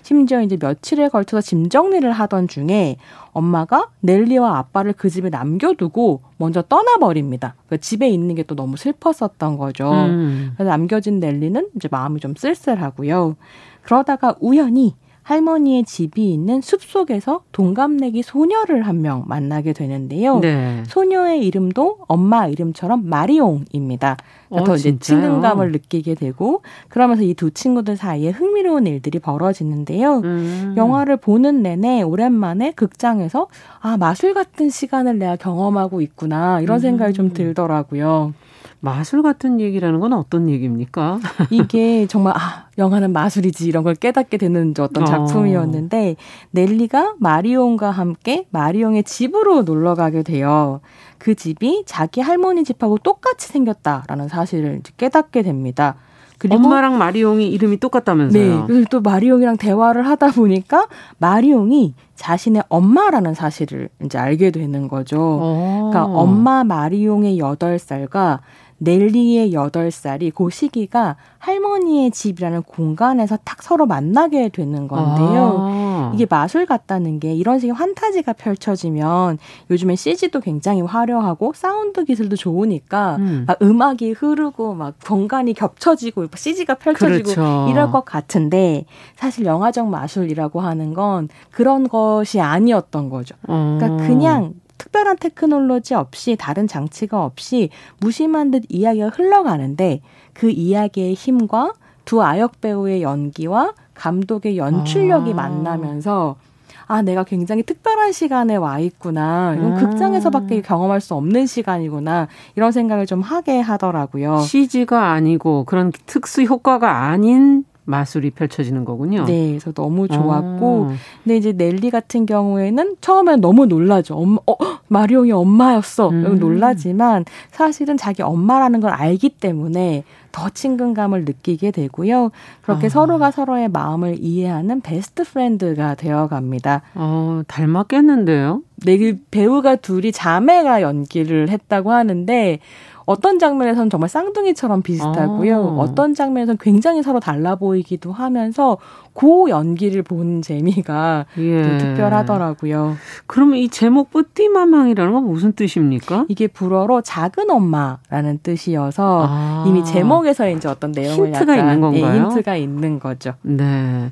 심지어 이제 며칠에 걸쳐서 짐 정리를 하던 중에 엄마가 넬리와 아빠를 그 집에 남겨두고 먼저 떠나버립니다. 그러니까 집에 있는 게 또 너무 슬펐었던 거죠. 음. 그래서 남겨진 넬리는 이제 마음이 좀 쓸쓸하고요. 그러다가 우연히 할머니의 집이 있는 숲속에서 동갑내기 소녀를 한 명 만나게 되는데요. 네. 소녀의 이름도 엄마 이름처럼 마리옹입니다. 어, 더 이제 친근감을 느끼게 되고 그러면서 이 두 친구들 사이에 흥미로운 일들이 벌어지는데요. 음. 영화를 보는 내내 오랜만에 극장에서 아 마술 같은 시간을 내가 경험하고 있구나 이런 생각이 좀 음. 들더라고요. 마술 같은 얘기라는 건 어떤 얘기입니까? [LAUGHS] 이게 정말 아 영화는 마술이지 이런 걸 깨닫게 되는 어떤 어. 작품이었는데 어. 넬리가 마리옹과 함께 마리옹의 집으로 놀러 가게 돼요. 그 집이 자기 할머니 집하고 똑같이 생겼다라는 사실을 깨닫게 됩니다. 그리고 엄마랑 마리옹이 이름이 똑같다면서요? 네. 그래서 또 마리옹이랑 대화를 하다 보니까 마리옹이 자신의 엄마라는 사실을 이제 알게 되는 거죠. 오. 어. 그러니까 엄마 마리옹의 여덟 살과 넬리의 여덟 살이그 시기가 할머니의 집이라는 공간에서 딱 서로 만나게 되는 건데요. 아. 이게 마술 같다는 게 이런 식의 환타지가 펼쳐지면 요즘에 CG도 굉장히 화려하고 사운드 기술도 좋으니까 음. 막 음악이 흐르고 막 공간이 겹쳐지고 CG가 펼쳐지고 그렇죠. 이럴 것 같은데 사실 영화적 마술이라고 하는 건 그런 것이 아니었던 거죠. 그러니까 어. 그냥 특별한 테크놀로지 없이 다른 장치가 없이 무심한 듯 이야기가 흘러가는데 그 이야기의 힘과 두 아역 배우의 연기와 감독의 연출력이 아. 만나면서 아, 내가 굉장히 특별한 시간에 와 있구나. 이건 음. 극장에서밖에 경험할 수 없는 시간이구나. 이런 생각을 좀 하게 하더라고요. CG가 아니고 그런 특수 효과가 아닌 마술이 펼쳐지는 거군요. 네, 그래서 너무 좋았고, 아. 근데 이제 넬리 같은 경우에는 처음엔 너무 놀라죠. 엄마, 어, 마리옹이 엄마였어. 음. 놀라지만 사실은 자기 엄마라는 걸 알기 때문에 더 친근감을 느끼게 되고요. 그렇게 아. 서로가 서로의 마음을 이해하는 best friend가 되어갑니다. 어, 닮았겠는데요? 네, 배우가 둘이 자매가 연기를 했다고 하는데 어떤 장면에서는 정말 쌍둥이처럼 비슷하고요. 아. 어떤 장면에서는 굉장히 서로 달라 보이기도 하면서 고 연기를 보는 재미가 예. 특별하더라고요. 그러면 이 제목 뿌띠마망이라는 건 무슨 뜻입니까? 이게 불어로 작은 엄마라는 뜻이어서 아. 이미 제목에서 이제 어떤 내용을 힌트가 약간, 있는 건가요? 예, 힌트가 있는 거죠. 네.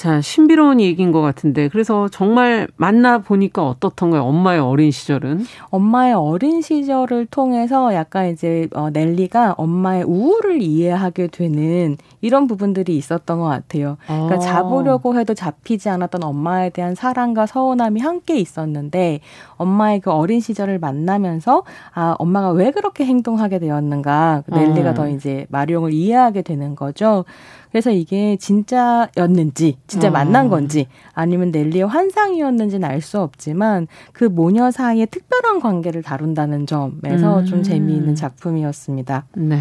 자, 신비로운 얘기인 것 같은데, 그래서 정말 만나 보니까 어떻던가요? 엄마의 어린 시절은? 엄마의 어린 시절을 통해서 약간 이제 어, 넬리가 엄마의 우울을 이해하게 되는 이런 부분들이 있었던 것 같아요. 그러니까 아. 잡으려고 해도 잡히지 않았던 엄마에 대한 사랑과 서운함이 함께 있었는데, 엄마의 그 어린 시절을 만나면서, 아, 엄마가 왜 그렇게 행동하게 되었는가, 넬리가 음. 더 이제 마리옹을 이해하게 되는 거죠. 그래서 이게 진짜였는지, 진짜 어. 만난 건지, 아니면 넬리의 환상이었는지는 알 수 없지만 그 모녀 사이의 특별한 관계를 다룬다는 점에서 음. 좀 재미있는 작품이었습니다. 네.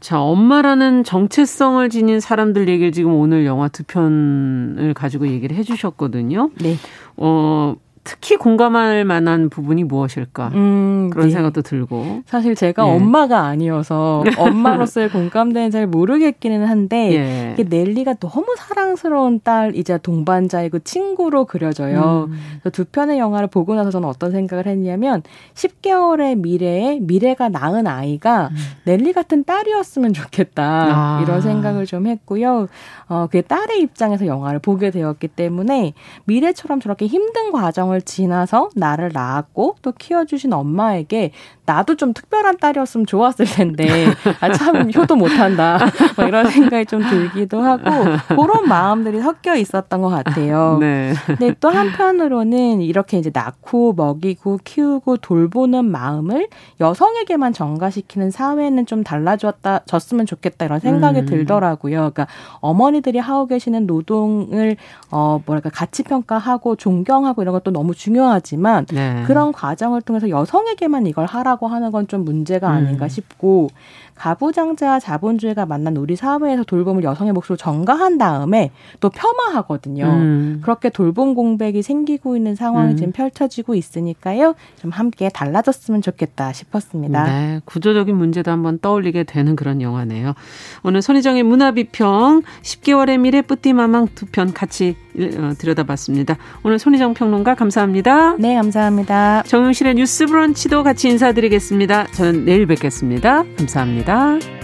자, 엄마라는 정체성을 지닌 사람들 얘기를 지금 오늘 영화 두 편을 가지고 얘기를 해주셨거든요. 네. 어, 특히 공감할 만한 부분이 무엇일까 음, 그런 네. 생각도 들고 사실 제가 예. 엄마가 아니어서 [LAUGHS] 엄마로서의 공감대는 잘 모르겠기는 한데 예. 넬리가 너무 사랑스러운 딸이자 동반자이고 친구로 그려져요. 음. 두 편의 영화를 보고 나서 저는 어떤 생각을 했냐면 10개월의 미래에 미래가 낳은 아이가 음. 넬리 같은 딸이었으면 좋겠다 아. 이런 생각을 좀 했고요. 어, 그 딸의 입장에서 영화를 보게 되었기 때문에 미래처럼 저렇게 힘든 과정을 지나서 나를 낳았고 또 키워주신 엄마에게 나도 좀 특별한 딸이었으면 좋았을 텐데 아, 참 효도 못한다 뭐 이런 생각이 좀 들기도 하고 그런 마음들이 섞여 있었던 것 같아요. [LAUGHS] 네. 근데 또 한편으로는 이렇게 이제 낳고 먹이고 키우고 돌보는 마음을 여성에게만 전가시키는 사회는 좀 달라졌다 졌으면 좋겠다 이런 생각이 음. 들더라고요. 그러니까 어머니들이 하고 계시는 노동을 어 뭐랄까 가치 평가하고 존경하고 이런 것도 너무 중요하지만 네. 그런 과정을 통해서 여성에게만 이걸 하라고 하는 건 좀 문제가 아닌가 음. 싶고 가부장제와 자본주의가 만난 우리 사회에서 돌봄을 여성의 몫으로 전가한 다음에 또 폄하하거든요. 음. 그렇게 돌봄 공백이 생기고 있는 상황이 음. 지금 펼쳐지고 있으니까요. 좀 함께 달라졌으면 좋겠다 싶었습니다. 네, 구조적인 문제도 한번 떠올리게 되는 그런 영화네요. 오늘 손희정의 문화비평 10개월의 미래 뿌띠마망 두 편 같이 어, 들여다봤습니다. 오늘 손희정 평론가 감사합니다. 네, 감사합니다. 정용실의 뉴스 브런치도 같이 인사드리겠습니다. 저는 내일 뵙겠습니다. 감사합니다.